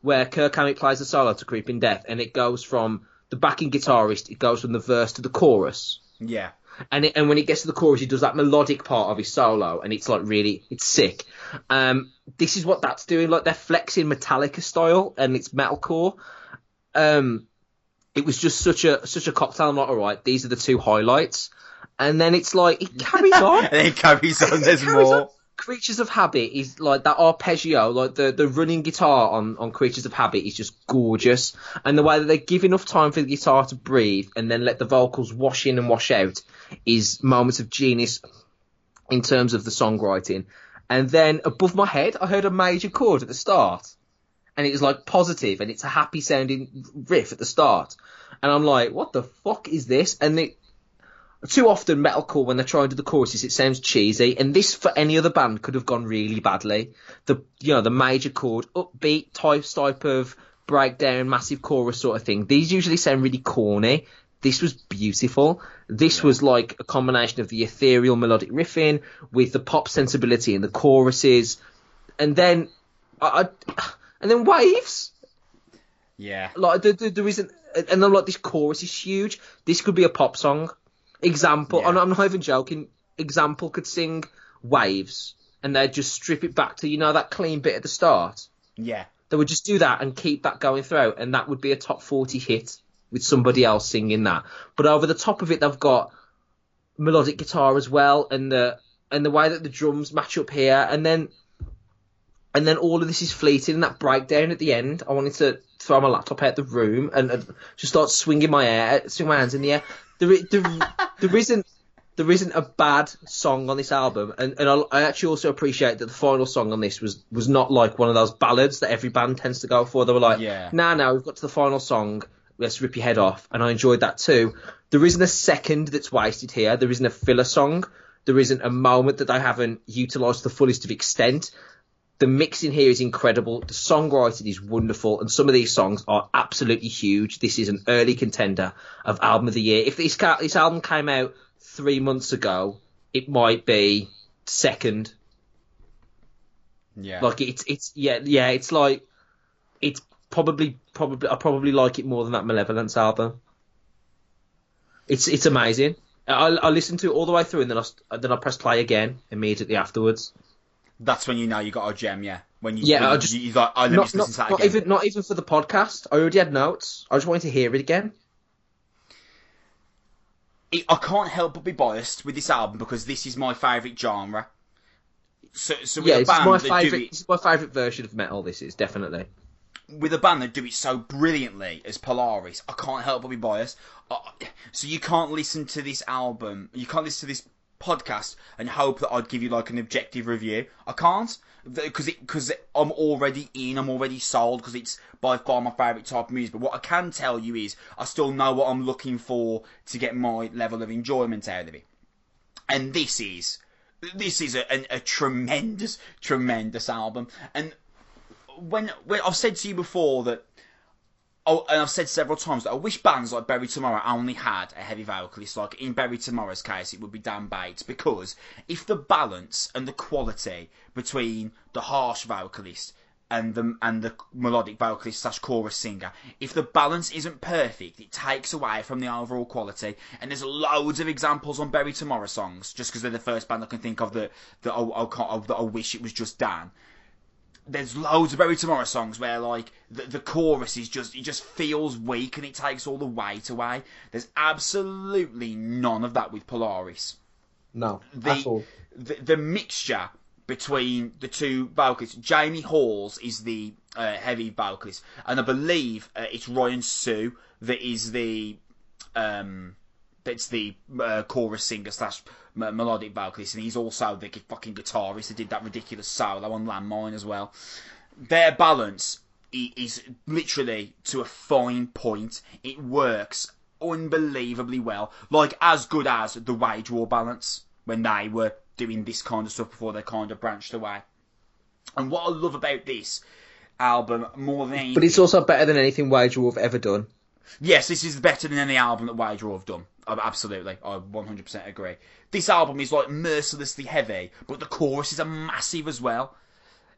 where Kirk Hammett plays the solo to Creeping Death, and it goes from the backing guitarist, it goes from the verse to the chorus. Yeah. And it, and when he gets to the chorus, he does that melodic part of his solo, and it's like really, it's sick. Um, this is what that's doing. Like they're flexing Metallica style, and it's metalcore. Um, it was just such a such a cocktail. I'm like, all right, these are the two highlights, and then it's like it carries on. and it carries on. There's more. On. Creatures of Habit is like that arpeggio, like the, the running guitar on, on Creatures of Habit is just gorgeous. And the way that they give enough time for the guitar to breathe and then let the vocals wash in and wash out is moments of genius in terms of the songwriting. And then above my head, I heard a major chord at the start. And it was like positive and it's a happy sounding riff at the start. And I'm like, what the fuck is this? And it, too often metalcore when they're trying to do the choruses, it sounds cheesy. And this for any other band could have gone really badly. The, you know, the major chord, upbeat type, type of breakdown, massive chorus sort of thing. These usually sound really corny. This was beautiful. This yeah. was like a combination of the ethereal melodic riffing with the pop sensibility in the choruses, and then I, I and then waves. Yeah. Like there, there, there isn't, and then like this chorus is huge. This could be a pop song. Example, yeah. I'm, I'm not even joking. Example could sing waves, and they'd just strip it back to you know that clean bit at the start. Yeah. They would just do that and keep that going through, and that would be a top 40 hit with somebody else singing that. But over the top of it, they've got melodic guitar as well, and the and the way that the drums match up here, and then and then all of this is fleeting. And that breakdown at the end, I wanted to throw my laptop out the room and, and just start swinging my air, swing my hands in the air. There, there, there isn't there isn't a bad song on this album, and, and I, I, actually also appreciate that the final song on this was was not like one of those ballads that every band tends to go for. They were like, yeah. nah, nah, we've got to the final song let's rip your head off. And I enjoyed that too. There isn't a second that's wasted here. There isn't a filler song. There isn't a moment that they haven't utilised to the fullest of extent. The mixing here is incredible. The songwriting is wonderful, and some of these songs are absolutely huge. This is an early contender of album of the year. If this this album came out three months ago, it might be second. Yeah, like it's it's yeah yeah it's like it's probably probably I probably like it more than that Malevolence album. It's it's amazing. I, I listened to it all the way through, and then I then I pressed play again immediately afterwards. That's when you know you got a gem, yeah. When you yeah, when I just you, you got I not, not, not again. even not even for the podcast. I already had notes. I just wanted to hear it again. I can't help but be biased with this album because this is my favourite genre. So, so yeah, it's my favourite. This is my favourite version of metal. This is definitely with a band that do it so brilliantly as Polaris, I can't help but be biased. So you can't listen to this album, you can't listen to this podcast and hope that I'd give you like an objective review. I can't because because I'm already in, I'm already sold because it's by far my favourite type of music. But what I can tell you is I still know what I'm looking for to get my level of enjoyment out of it. And this is this is a, a, a tremendous, tremendous album. And when when I've said to you before that. Oh, and I've said several times that I wish bands like Bury Tomorrow only had a heavy vocalist. Like in Bury Tomorrow's case, it would be Dan Bates because if the balance and the quality between the harsh vocalist and the and the melodic vocalist slash chorus singer. If the balance isn't perfect, it takes away from the overall quality. And there's loads of examples on Bury Tomorrow songs, just because they're the first band I can think of that that I, I, that I wish it was just Dan. There's loads of Bury Tomorrow songs where like the, the chorus is just it just feels weak and it takes all the weight away. There's absolutely none of that with Polaris. No, the. The, the mixture between the two vocalists. Jamie Hails is the uh, heavy vocalist, and I believe uh, it's Ryan Siew that is the um, that's the uh, chorus singer slash melodic vocalist, and he's also the fucking guitarist that did that ridiculous solo on Landmine as well. Their balance is literally to a fine point. It works unbelievably well, like as good as the Wage War balance when they were doing this kind of stuff before they kind of branched away. And what I love about this album more than anything, but it's also better than anything Wage War have ever done. Yes, this is better than any album that Wage War have done. Oh, absolutely, I 100% agree. This album is like mercilessly heavy, but the choruses are massive as well.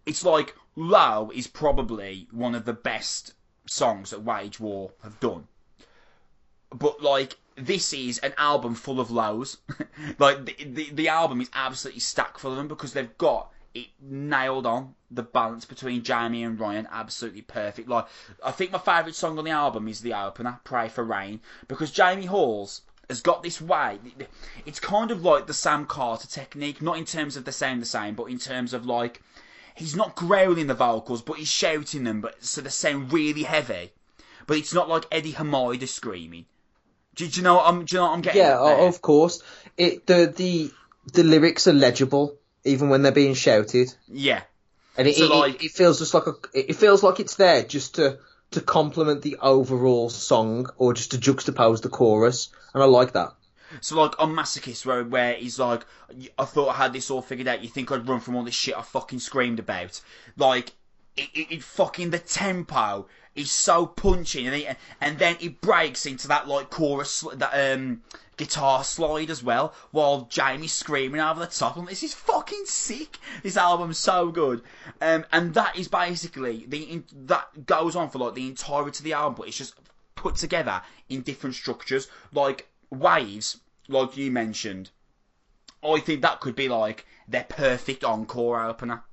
It's like Low is probably one of the best songs that Wage War have done. But like this is an album full of lows. like the, the, the album is absolutely stacked full of them because they've got it nailed on the balance between Jamie and Ryan absolutely perfect. Like I think my favourite song on the album is the opener, Pray for Rain, because Jamie Hails has got this way. It's kind of like the Sam Carter technique, not in terms of the same the same, but in terms of like he's not growling the vocals, but he's shouting them, but so they sound really heavy. But it's not like Eddie Hermida screaming. Do, do, you know what I'm? Do you know what I'm getting? Yeah, of course. It the the the lyrics are legible even when they're being shouted. Yeah, and it, so it, like, it, it feels just like a it feels like it's there just to to complement the overall song or just to juxtapose the chorus, and I like that. So like on Masochist, where where he's like, I thought I had this all figured out. You think I'd run from all this shit I fucking screamed about? Like, it, it, it fucking the tempo is so punchy, and, he, and then he breaks into that like chorus, that um guitar slide as well, while Jamie's screaming over the top. And this is fucking sick. This album's so good, um, and that is basically the that goes on for like the entirety of the album, but it's just put together in different structures, like waves, like you mentioned. I think that could be like their perfect encore opener.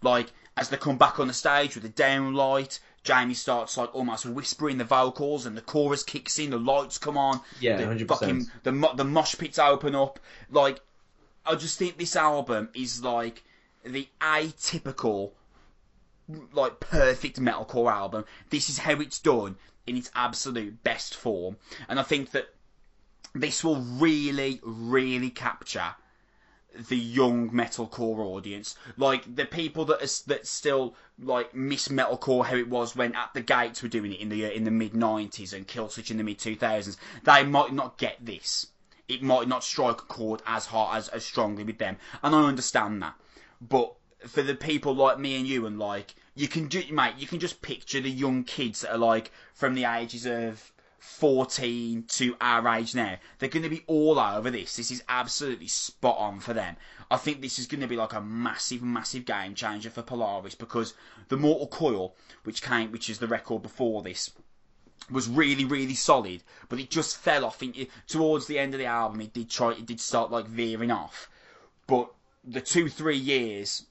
Like as they come back on the stage with the downlight, Jamie starts like almost whispering the vocals, and the chorus kicks in, the lights come on, yeah, the 100%. fucking the the mosh pits open up. Like, I just think this album is like the atypical, like perfect metalcore album. This is how it's done in its absolute best form, and I think that this will really, really capture the young metalcore audience, like the people that are, that still like miss metalcore how it was when At the Gates were doing it in the uh, in the mid '90s and Killswitch in the mid 2000s. They might not get this. It might not strike a chord as hard as as strongly with them, and I understand that. But for the people like me and you, and like you can do, mate, you can just picture the young kids that are like from the ages of 14 to our age now, they're going to be all over this. This is absolutely spot on for them. I think this is going to be like a massive, massive game changer for Polaris because the Mortal Coil, which came, which is the record before this, was really, really solid, but it just fell off. In, towards the end of the album, it did try, it did start like veering off. But the two, three years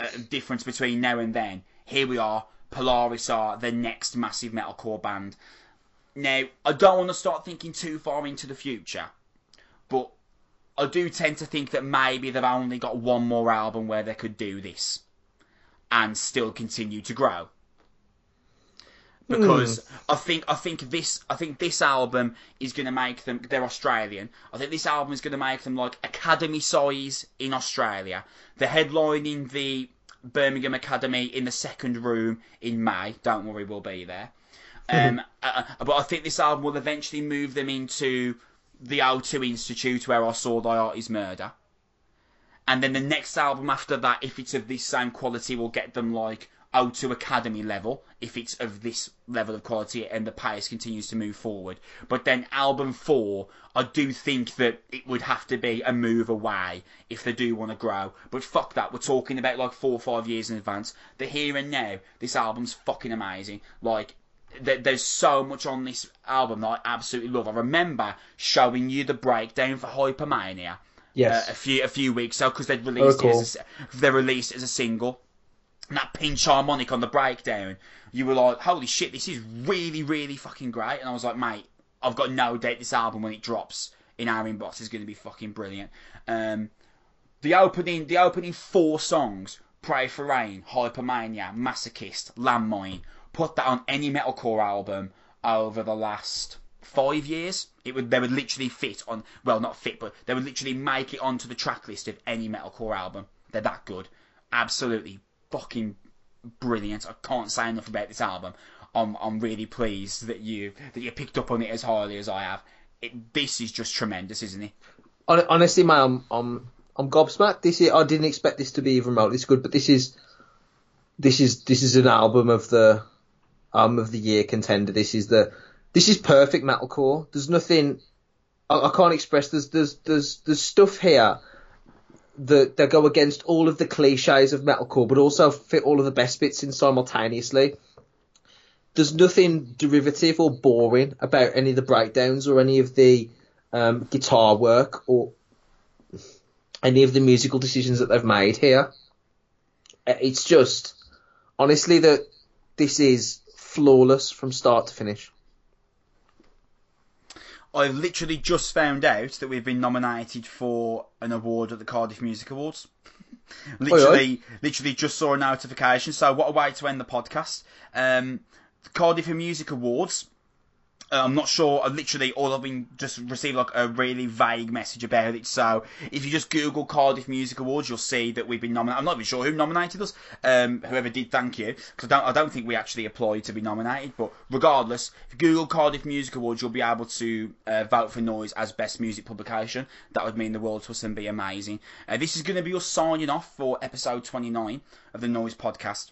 uh, difference between now and then, here we are. Polaris are the next massive metalcore band now, I don't want to start thinking too far into the future, but I do tend to think that maybe they've only got one more album where they could do this and still continue to grow. Because mm. I think I think this I think this album is going to make them they're Australian. I think this album is going to make them like academy size in Australia. They're headlining the Birmingham Academy in the second room in May. Don't worry, we'll be there. Um, uh, uh, but I think this album will eventually move them into the O2 Institute where I saw Thy Art Is Murder. And then the next album after that, if it's of this same quality, will get them like O2 Academy level if it's of this level of quality and the pace continues to move forward. But then album four, I do think that it would have to be a move away if they do want to grow. But fuck that, we're talking about like four or five years in advance. The here and now, this album's fucking amazing. Like, there's so much on this album that I absolutely love. I remember showing you the breakdown for Hypermania. Yes. Uh, a few a few weeks ago because they'd released Oh, cool. it as a, they released it as a single. And that pinch harmonic on the breakdown, you were like, "Holy shit, this is really really fucking great!" And I was like, "Mate, I've got no doubt this album when it drops in our inbox is going to be fucking brilliant." Um, the opening the opening four songs, "Pray for Rain," "Hypermania," "Masochist," "Landmine," put that on any metalcore album over the last five years. It would they would literally fit on well not fit but they would literally make it onto the track list of any metalcore album. They're that good. Absolutely fucking brilliant. I can't say enough about this album. I'm I'm really pleased that you that you picked up on it as highly as I have. It, this is just tremendous, isn't it? Honestly, man, I'm I'm I'm gobsmacked. This is, I didn't expect this to be even remotely this good, but this is this is this is an album of the album of the year contender. This is the this is perfect metalcore. There's nothing I, I can't express. There's there's there's there's stuff here that that go against all of the cliches of metalcore, but also fit all of the best bits in simultaneously. There's nothing derivative or boring about any of the breakdowns or any of the um, guitar work or any of the musical decisions that they've made here. It's just honestly that this is flawless from start to finish. I've literally just found out that we've been nominated for an award at the Cardiff Music Awards. literally, literally just saw a notification. So what a way to end the podcast. Um, the Cardiff Music Awards. Uh, I'm not sure. I literally all I've been just received like a really vague message about it. So if you just Google Cardiff Music Awards, you'll see that we've been nominated. I'm not even sure who nominated us. Um, whoever did, thank you. Because I don't, I don't think we actually applied to be nominated. But regardless, if you Google Cardiff Music Awards, you'll be able to uh, vote for Noise as best music publication. That would mean the world to us and be amazing. Uh, this is going to be us signing off for episode 29 of the Noise podcast.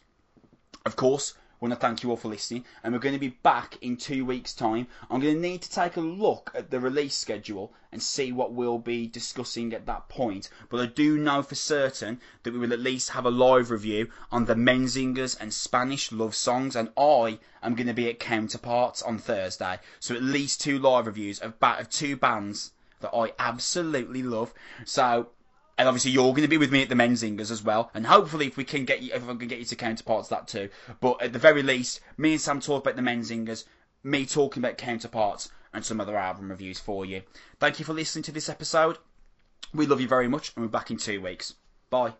Of course, want to thank you all for listening, and we're going to be back in two weeks' time. I'm going to need to take a look at the release schedule and see what we'll be discussing at that point. But I do know for certain that we will at least have a live review on the Menzingers and Spanish love songs, and I am going to be at Counterparts on Thursday. So at least two live reviews of, ba- of two bands that I absolutely love. So and obviously you're going to be with me at the Menzingers as well. And hopefully if we can get you, I can get you to counterparts that too. But at the very least, me and Sam talk about the Menzingers, me talking about counterparts and some other album reviews for you. Thank you for listening to this episode. We love you very much and we're back in two weeks. Bye.